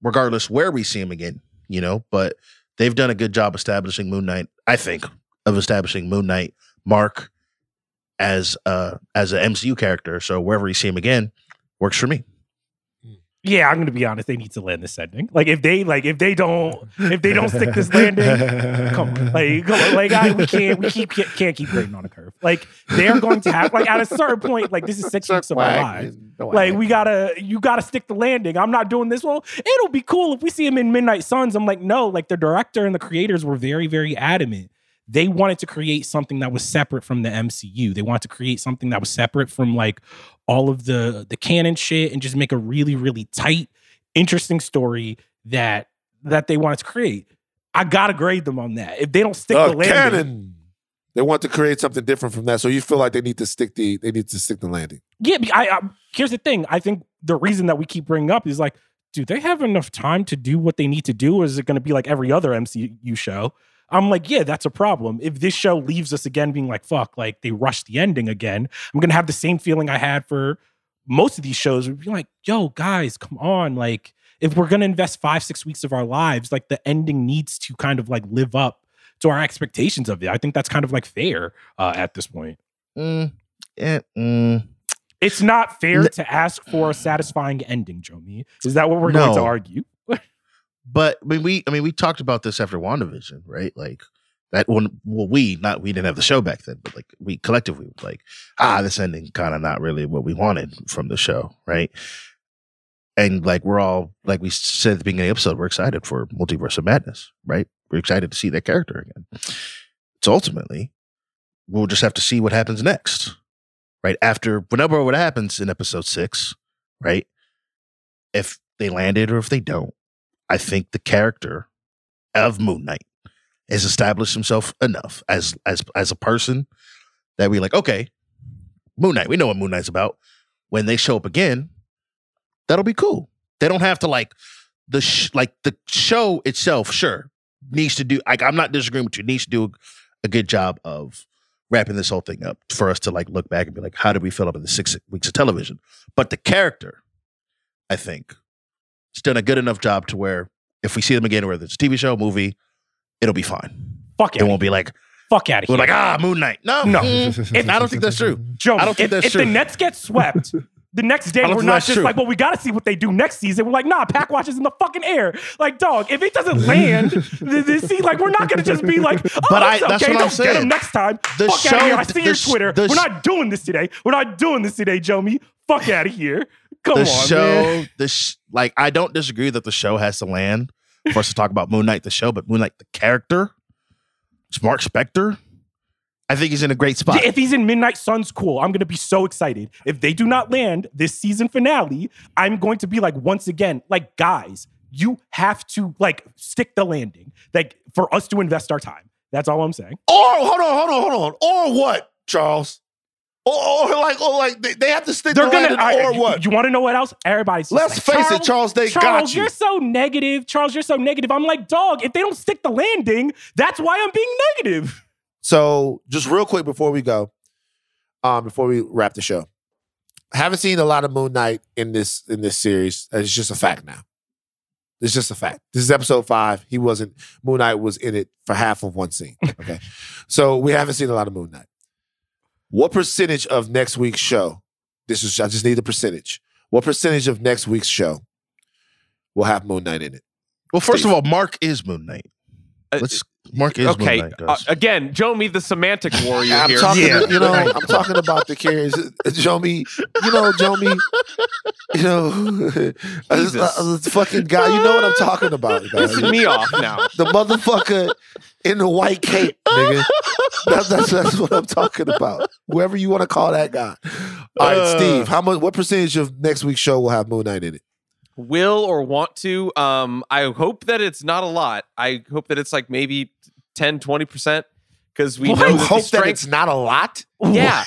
Speaker 5: regardless where we see him again, you know. But they've done a good job establishing Moon Knight, I think, of establishing Moon Knight, Marc as uh as an MCU character. So wherever you see him again, works for me.
Speaker 6: Yeah, I'm gonna be honest. They need to land this ending. Like if they like if they don't if they don't stick this landing, come on, like come on, like I, we can't we keep can't keep grading on a curve. Like they're going to have like at a certain point, like this is six weeks of our lives. Like we gotta you gotta stick the landing. I'm not doing this. Well, it'll be cool if we see him in Midnight Suns. I'm like, no, like the director and the creators were very, very adamant. They wanted to create something that was separate from the MCU. They wanted to create something that was separate from like all of the the canon shit and just make a really, really tight, interesting story that that they wanted to create. I gotta grade them on that. If they don't stick
Speaker 3: Uh,
Speaker 6: the landing,
Speaker 3: canon. They want to create something different from that. So you feel like they need to stick the they need to stick the landing.
Speaker 6: Yeah, I, I here's the thing. I think the reason that we keep bringing up is like, do they have enough time to do what they need to do? Or is it going to be like every other MCU show? I'm like, yeah, that's a problem. If this show leaves us again being like, fuck, like they rushed the ending again, I'm gonna have the same feeling I had for most of these shows. We'd be like, yo, guys, come on. Like, if we're gonna invest five, six weeks of our lives, like the ending needs to kind of like live up to our expectations of it. I think that's kind of like fair uh, at this point.
Speaker 5: Mm, eh, mm.
Speaker 6: It's not fair
Speaker 5: N-
Speaker 6: to ask for a satisfying ending, Jomi. Is that what we're going to argue?
Speaker 5: But I mean, we I mean we talked about this after WandaVision, right? Like that one. Well, we not we didn't have the show back then, but like we collectively like, ah, this ending kind of not really what we wanted from the show, right? And like we're all like we said at the beginning of the episode, we're excited for Multiverse of Madness, right? We're excited to see that character again. So ultimately, we'll just have to see what happens next, right? After whenever what happens in episode six, right? If they landed or if they don't, I think the character of Moon Knight has established himself enough as as as a person that we like. Okay, Moon Knight. We know what Moon Knight's about. when they show up again, that'll be cool. They don't have to like the sh- like the show itself. Sure, needs to do. Like I'm not disagreeing with you. Needs to do a good job of wrapping this whole thing up for us to like look back and be like, how did we feel about the six weeks of television? But the character, I think, has done a good enough job to where if we see them again, whether it's a TV show, movie, it'll be fine.
Speaker 6: Fuck
Speaker 5: It
Speaker 6: it.
Speaker 5: won't be like
Speaker 6: Fuck out of here.
Speaker 5: we're like ah Moon Knight. No,
Speaker 6: No.
Speaker 5: Mm, I don't think that's true.
Speaker 6: Joe,
Speaker 5: I don't think
Speaker 6: if,
Speaker 5: that's
Speaker 6: if the. Nets get swept, the next day we're not just
Speaker 5: true.
Speaker 6: like, well, we got to see what they do next season. We're like, nah, pack watch is in the fucking air. Like, dog, if it doesn't land, th- th- see, like, we're not gonna just be like, oh,
Speaker 5: But I- that's
Speaker 6: okay,
Speaker 5: what I'm
Speaker 6: don't get him next time.
Speaker 5: The
Speaker 6: Fuck out of
Speaker 5: show-
Speaker 6: here. I see your Twitter. we're not doing this today. We're not doing this today, Jomi. Fuck out of here. Come
Speaker 5: the
Speaker 6: on,
Speaker 5: show,
Speaker 6: man.
Speaker 5: the sh- like I don't disagree that the show has to land for us to talk about Moon Knight, the show, but Moon Knight, the character, Marc Spector, I think he's in a great spot.
Speaker 6: If he's in Midnight Suns, cool. I'm gonna be so excited. If they do not land this season finale, I'm going to be like, once again, like, guys, you have to like stick the landing, like for us to invest our time. That's all I'm saying.
Speaker 3: Or hold on, hold on, hold on. Or what, Charles? Or, or like, or like they, they have to stick
Speaker 6: They're
Speaker 3: to
Speaker 6: gonna.
Speaker 3: landing, or
Speaker 6: you-
Speaker 3: what?
Speaker 6: You, want to know what else? Everybody's.
Speaker 3: Let's
Speaker 6: like,
Speaker 3: face it, Charles, they got
Speaker 6: Charles,
Speaker 3: you.
Speaker 6: you're so negative. Charles, you're so negative. I'm like, dog. If they don't stick the landing, that's why I'm being negative.
Speaker 3: So, just real quick before we go, um, before we wrap the show, I haven't seen a lot of Moon Knight in this in this series. It's just a fact now. It's just a fact. This is episode five. He wasn't. Moon Knight was in it for half of one scene. Okay, so we haven't seen a lot of Moon Knight. What percentage of next week's show? This is. I just need the percentage. What percentage of next week's show will have Moon Knight in it?
Speaker 5: well, first of all, Marc is Moon Knight.
Speaker 4: Uh,
Speaker 5: Let's Marc is
Speaker 4: okay.
Speaker 5: Moon Knight.
Speaker 4: uh, again, Joe, me the semantic warrior
Speaker 3: I'm
Speaker 4: here.
Speaker 3: talking,
Speaker 6: Yeah.
Speaker 3: you know, I'm talking about the carriers. Jomi, you know, Jomi, you know, this, uh, fucking guy. You know what I'm talking about, guys.
Speaker 4: Pissing me off now.
Speaker 3: The motherfucker in the white cape, nigga. That's, that's that's what I'm talking about. Whoever you want to call that guy. All right,
Speaker 5: Uh.
Speaker 3: Steve. How much? What percentage of next week's show will have Moon Knight in it?
Speaker 4: Will or want to um i hope that it's not a lot i hope that it's like maybe 10 20% because we know
Speaker 3: hope that it's not a lot.
Speaker 4: yeah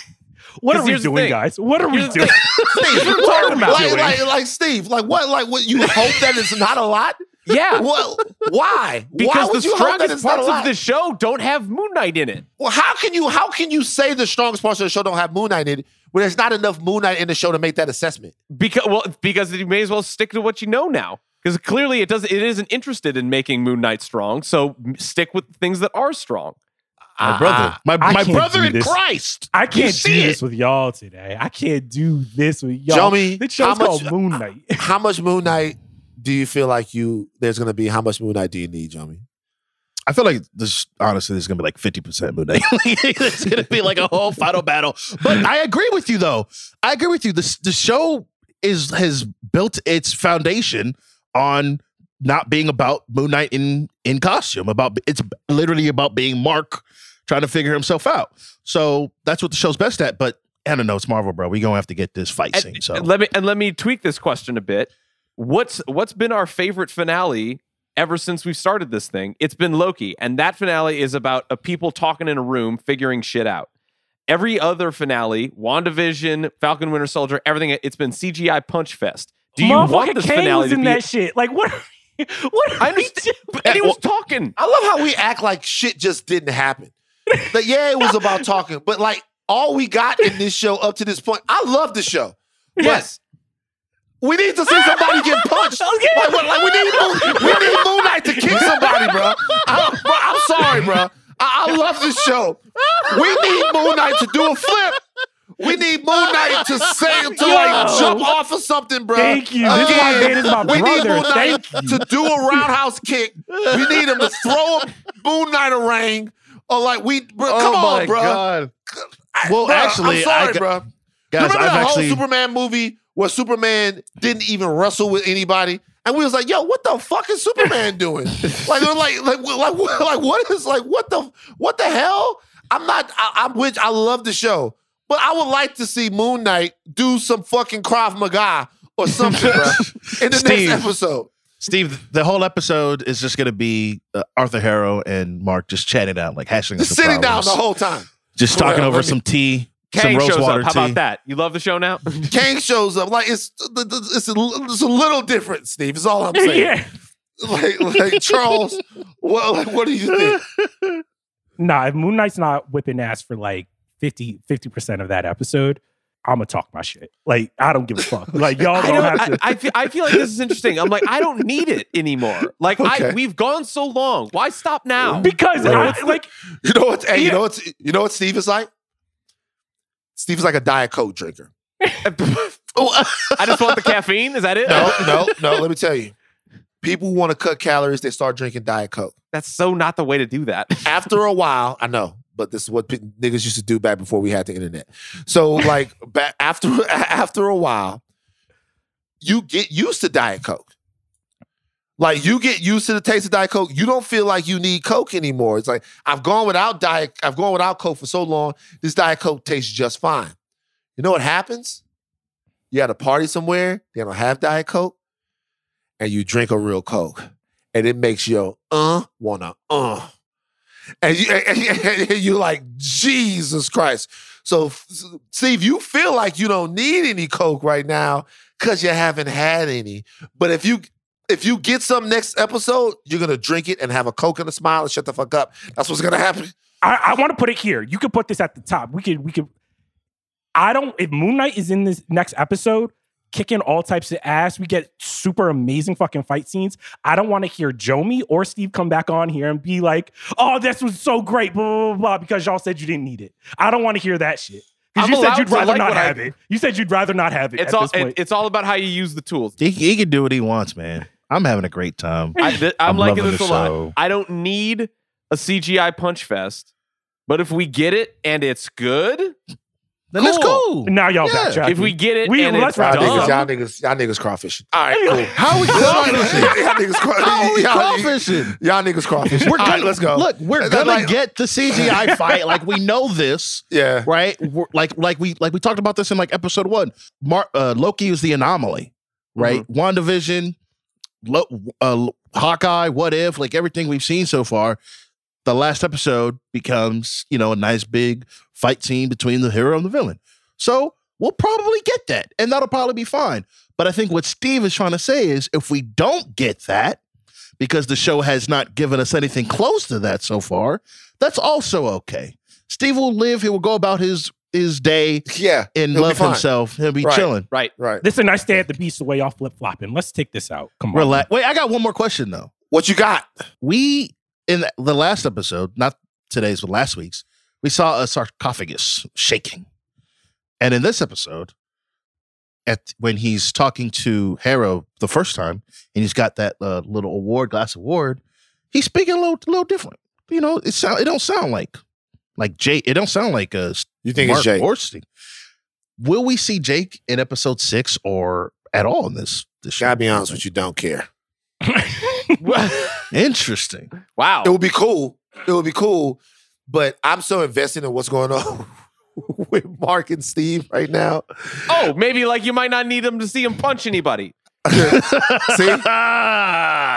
Speaker 6: What are we doing, guys? What are we doing?
Speaker 3: Steve,
Speaker 4: what I'm talking about.
Speaker 3: Like, like, like, Steve, like what? Like what? You hope that it's not a lot?
Speaker 4: yeah
Speaker 3: Well, why? why
Speaker 4: because
Speaker 3: would
Speaker 4: the
Speaker 3: you hope that
Speaker 4: strongest parts of the show don't have moon knight in it
Speaker 3: Well, how can you how can you say the strongest parts of the show don't have Moon Knight in it when there's not enough Moon Knight in the show to make that assessment?
Speaker 4: because well because you may as well stick to what you know now because clearly it doesn't it isn't interested in making moon knight strong so stick with things that are strong
Speaker 5: my brother, ah, my,
Speaker 6: I
Speaker 5: my brother in
Speaker 6: this.
Speaker 5: Christ.
Speaker 6: I can't do
Speaker 5: see
Speaker 6: this
Speaker 5: it.
Speaker 6: with y'all today. I can't do this with y'all.
Speaker 3: Show me
Speaker 6: This
Speaker 3: how much-
Speaker 6: called Moon Knight.
Speaker 3: How much Moon Knight do you feel like you there's gonna be? How much Moon Knight do you need, Jomi?
Speaker 5: I feel like this honestly this is gonna be like 50% Moon Knight. it's gonna be like a whole final battle. But I agree with you though. I agree with you. The, the show is has built its foundation on not being about Moon Knight in in costume. About it's literally about being Marc trying to figure himself out. So that's what the show's best at. But I don't know, it's Marvel, bro. We gonna have to get this fight
Speaker 4: And-
Speaker 5: scene. So
Speaker 4: let me and let me tweak this question a bit. What's what's been our favorite finale ever since we've started this thing? It's been Loki, and that finale is about a people talking in a room figuring shit out. Every other finale, WandaVision, Falcon Winter Soldier, everything, it's been CGI punch fest. Do you want
Speaker 6: Motherfucking
Speaker 4: this
Speaker 6: Kane
Speaker 4: finale
Speaker 6: was
Speaker 4: to
Speaker 6: in
Speaker 4: be?
Speaker 6: that shit? Like what? Are we, what? Are
Speaker 4: I
Speaker 6: we
Speaker 4: understand,
Speaker 6: doing?
Speaker 4: and he was talking.
Speaker 3: I love how we act like shit just didn't happen. But yeah, it was about talking, but like all we got in this show up to this point, I love the show.
Speaker 4: Yes,
Speaker 3: We need to see somebody get punched.
Speaker 6: Okay.
Speaker 3: Like, what- like we need Moon, we need Moon Knight to kick somebody, bro. I, bro, I'm sorry, bro. I, I love this show. We need Moon Knight to do a flip. We need Moon Knight to say to like jump off of something, bro.
Speaker 6: Thank you. This is why
Speaker 3: Again,
Speaker 6: Ben is my
Speaker 3: we need
Speaker 6: brother.
Speaker 3: Moon Knight
Speaker 6: Thank you.
Speaker 3: to do a roundhouse kick. We need him to throw a Moon Knight a ring. Or like we, bro, oh come
Speaker 5: oh
Speaker 3: on,
Speaker 5: my
Speaker 3: bro.
Speaker 5: god. Well,
Speaker 3: bro,
Speaker 5: actually,
Speaker 3: I'm sorry,
Speaker 5: I got-
Speaker 3: bro.
Speaker 5: Guys,
Speaker 3: Remember
Speaker 5: I've
Speaker 3: that
Speaker 5: actually
Speaker 3: whole Superman movie where Superman didn't even wrestle with anybody, and we was like, "Yo, what the fuck is Superman doing? like, like, like, like, like, what is like, what the, what the hell? I'm not. I, I'm which I love the show, but I would like to see Moon Knight do some fucking Krav Maga or something, bro, in the
Speaker 5: Steve.
Speaker 3: next episode.
Speaker 5: Steve, the whole episode is just to be uh, Arthur Harrow and Marc just chatting out, like hashing
Speaker 3: Just
Speaker 5: the
Speaker 3: sitting down the whole time.
Speaker 5: just
Speaker 3: Well,
Speaker 5: talking over
Speaker 3: me-
Speaker 5: some tea,
Speaker 4: Kang shows up.
Speaker 5: water
Speaker 4: How about that? You love the show now?
Speaker 3: Kang shows up. Like it's it's a, it's a little different, Steve. Is all I'm saying.
Speaker 6: yeah.
Speaker 3: Like, like Charles, what like, what do you think?
Speaker 6: Nah, if Moon Knight's not whipping ass for like 50 percent of that episode, I'm gonna talk my shit. Like I don't give a fuck. Like y'all don't,
Speaker 4: don't,
Speaker 6: have to.
Speaker 4: I, feel, I feel like this is interesting. I'm like, I don't need it anymore. Like, I, we've gone so long. Why stop now?
Speaker 6: because
Speaker 3: Right.
Speaker 6: I, like
Speaker 3: You know what? Hey, you know what? You know what Steve is like? Steve is like a diet coke drinker.
Speaker 4: I just want the caffeine. Is that it?
Speaker 3: No, no, no. Let me tell you. People want to cut calories. They start drinking diet coke.
Speaker 4: That's so not the way to do that.
Speaker 3: After a while, I know, but this is what p- niggas used to do back before we had the internet. So, like, back after after a while, you get used to diet coke. Like you get used to the taste of diet coke. You don't feel like you need coke anymore. It's like I've gone without diet. I've gone without coke for so long. This diet coke tastes just fine. You know what happens? You at a party somewhere. They don't have diet coke, and you drink a real coke, and it makes you uh wanna uh, and you and you like Jesus Christ. So Steve, you feel like you don't need any coke right now because you haven't had any. But if you if you get some next episode, you're gonna drink it and have a coke and a smile and shut the fuck up. That's what's gonna happen.
Speaker 6: I, I want to put it here. You could put this at the top. We could we could. I don't. If Moon Knight is in this next episode, kicking all types of ass, we get super amazing fucking fight scenes. I don't want to hear Jomi or Steve come back on here and be like, "Oh, this was so great," blah blah blah, blah because y'all said you didn't need it. I don't want to hear that shit. Because you said you'd rather
Speaker 4: like
Speaker 6: not
Speaker 4: what I-
Speaker 6: have it. You said you'd rather not have it.
Speaker 4: It's
Speaker 6: at
Speaker 4: all
Speaker 6: this point.
Speaker 4: it- it's all about how you use the tools.
Speaker 5: He, he can do what he wants, man. I'm having a great time.
Speaker 4: I, th- I'm,
Speaker 5: I'm
Speaker 4: liking this a
Speaker 5: the
Speaker 4: lot. I don't need a CGI punch fest, but if we get it and it's good,
Speaker 5: Then it's
Speaker 4: Cool.
Speaker 5: cool.
Speaker 6: now y'all
Speaker 5: Yeah.
Speaker 6: backtrack.
Speaker 4: if we get it
Speaker 6: We-
Speaker 4: and
Speaker 6: let's
Speaker 4: it's
Speaker 6: wrap
Speaker 3: Y'all
Speaker 6: this
Speaker 3: niggas, y'all niggas, y'all niggas crawfishing. All right, cool.
Speaker 5: How are we crawfishing?
Speaker 3: y'all niggas craw-
Speaker 5: How we
Speaker 3: y'all-
Speaker 5: crawfishing?
Speaker 3: Y'all niggas crawfishing.
Speaker 5: We're gonna,
Speaker 3: right, let's go.
Speaker 5: Look, we're
Speaker 3: That's
Speaker 5: gonna
Speaker 3: like-
Speaker 5: get the CGI fight. Like we know this,
Speaker 3: Yeah.
Speaker 5: right? We're, like like we like we talked about this in like episode one. Mar- uh, Loki is the anomaly, right? WandaVision, Lo- uh, Hawkeye, what if? Like everything we've seen so far. The last episode becomes, you know, a nice big fight scene between the hero and the villain. So we'll probably get that, and that'll probably be fine. But I think what Steve is trying to say is if we don't get that, because the show has not given us anything close to that so far, that's also okay. Steve will live, he will go about his his day
Speaker 3: Yeah.
Speaker 5: and
Speaker 3: He'll be
Speaker 5: love himself. He'll be
Speaker 3: Right.
Speaker 5: chilling.
Speaker 4: right?
Speaker 3: Right.
Speaker 6: this is a nice day at the beach. The way y'all flip flopping. Let's take this out. Come on.
Speaker 5: Relax. Wait, I got one more question though.
Speaker 3: What you got?
Speaker 5: We in the last episode, not today's, but last week's, we saw a sarcophagus shaking. And in this episode, at when he's talking to Harrow the first time, and he's got that uh, little award, glass award, he's speaking a little, little different. You know, it sound it don't sound like like Jake. It don't sound like uh,
Speaker 3: You think
Speaker 5: Marc
Speaker 3: it's Jake?
Speaker 5: Orstein. Will we see Jake in episode six or at all in this? this show?
Speaker 3: Gotta be honest with you, don't care.
Speaker 5: Interesting.
Speaker 4: wow.
Speaker 3: It would be cool. It would be cool, but I'm so invested in what's going on with Marc and Steve right now.
Speaker 4: Oh, maybe like you might not need them to see him punch anybody.
Speaker 3: See?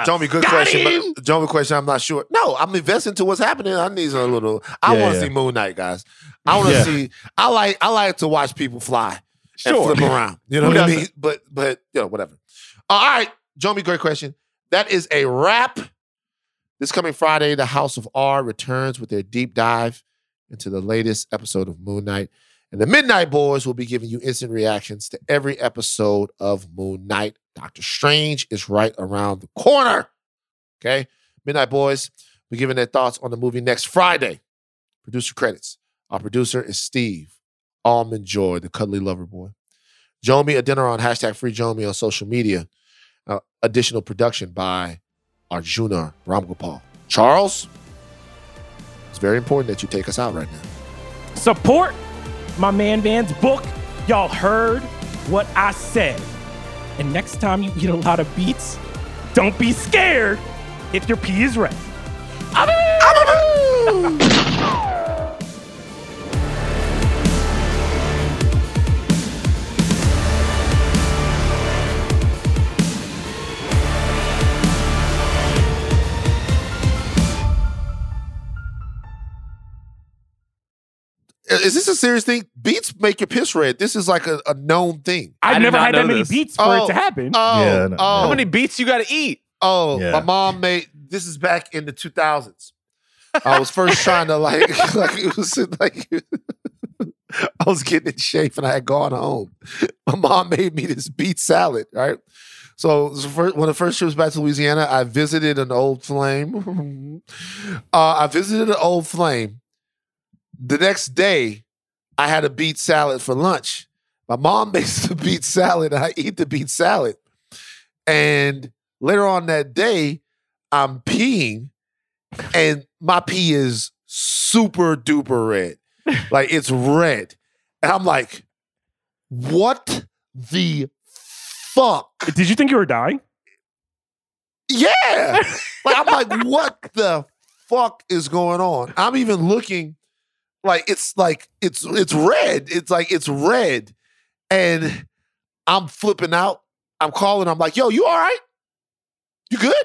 Speaker 3: John, me good
Speaker 5: Got
Speaker 3: question. John, question. I'm not sure. No, I'm investing to what's happening. I need a little. I
Speaker 5: Yeah,
Speaker 3: want to
Speaker 5: yeah.
Speaker 3: see Moon Knight, guys. I want to
Speaker 5: Yeah.
Speaker 3: see. I like. I like to watch people fly and flip around. You know what I mean? But but you know whatever. Uh, all right, me great question. That is a wrap. This coming Friday, the House of R returns with their deep dive into the latest episode of Moon Knight. And the Midnight Boys will be giving you instant reactions to every episode of Moon Knight. Doctor Strange is right around the corner. Okay. Midnight Boys we're giving their thoughts on the movie next Friday. Producer credits. Our producer is Steve Almond Joy, the cuddly lover boy. Jomi Adeniran on hashtag free Join me on social media. Uh, additional production by Arjuna Ramgopal. Charles, it's very important that you take us out right now.
Speaker 6: Support my man Van's book. Y'all heard what I said. And next time you eat a lot of beets, don't be scared if your pee is red.
Speaker 3: Is this a serious thing? Beets make your piss red. This is like a, a known thing.
Speaker 4: I
Speaker 6: I've never had that
Speaker 4: know
Speaker 6: many
Speaker 4: this.
Speaker 6: beats for
Speaker 3: Oh,
Speaker 6: it to happen.
Speaker 3: Oh,
Speaker 5: Yeah, no,
Speaker 3: oh,
Speaker 4: How many beats you got to eat?
Speaker 3: oh,
Speaker 5: Yeah.
Speaker 3: my mom made this is back in the 2000s. I was first trying to like, like it was like I was getting in shape and I had gone home. My mom made me this beet salad, right? So it was the first, one of the first trips back to Louisiana, I visited an old flame. uh, I visited an old flame. The next day, I had a beet salad for lunch. My mom makes the beet salad, I eat the beet salad. And later on that day, I'm peeing, and my pee is super duper red. Like it's red. And I'm like, what the fuck?
Speaker 6: Did you think you were dying?
Speaker 3: Yeah. like I'm like, what the fuck is going on? I'm even looking like it's like it's it's red. It's like it's red. And I'm flipping out. I'm calling. I'm like, yo, you all right? You good?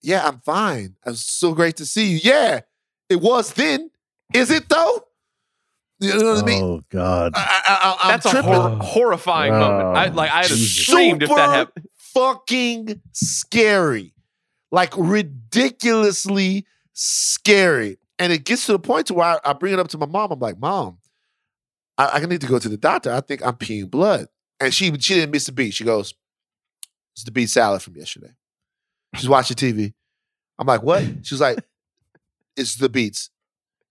Speaker 3: Yeah, I'm fine. It's so great to see you. Yeah, it was then. Is it though? You know what I mean?
Speaker 5: Oh God.
Speaker 3: I, I, I, I'm
Speaker 4: That's a hor- horrifying moment. I like I'd have screamed if that happened.
Speaker 3: fucking scary. Like ridiculously scary. And it gets to the point to where I, I bring it up to my mom. I'm like, Mom, I, I need to go to the doctor. I think I'm peeing blood. And she she didn't miss a beat. She goes, It's the beet salad from yesterday. She's watching TV. I'm like, what? She's like, It's the beets.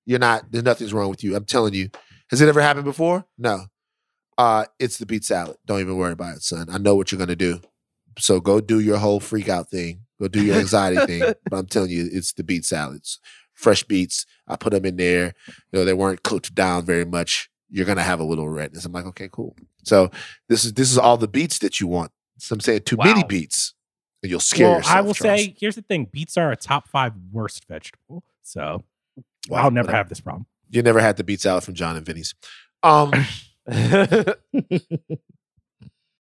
Speaker 3: You're not, there's nothing's wrong with you. I'm telling you. Has it ever happened before? No. Uh, it's the beet salad. Don't even worry about it, son. I know what you're gonna do. So go do your whole freak out thing. Go do your anxiety thing. But I'm telling you, it's the beet salads. Fresh beets. I put them in there. You know, they weren't cooked down very much. You're gonna have a little redness. I'm like, okay, cool. So this is this is all the beets that you want. So I'm saying too many
Speaker 4: Wow.
Speaker 3: beets, and you'll scare
Speaker 6: well,
Speaker 3: yourself.
Speaker 6: I will
Speaker 3: Charles.
Speaker 6: say, here's the thing: beets are a top five worst vegetable. So
Speaker 3: Wow,
Speaker 6: I'll never have this problem.
Speaker 3: you never had the beets out from Jon and Vinny's. Um,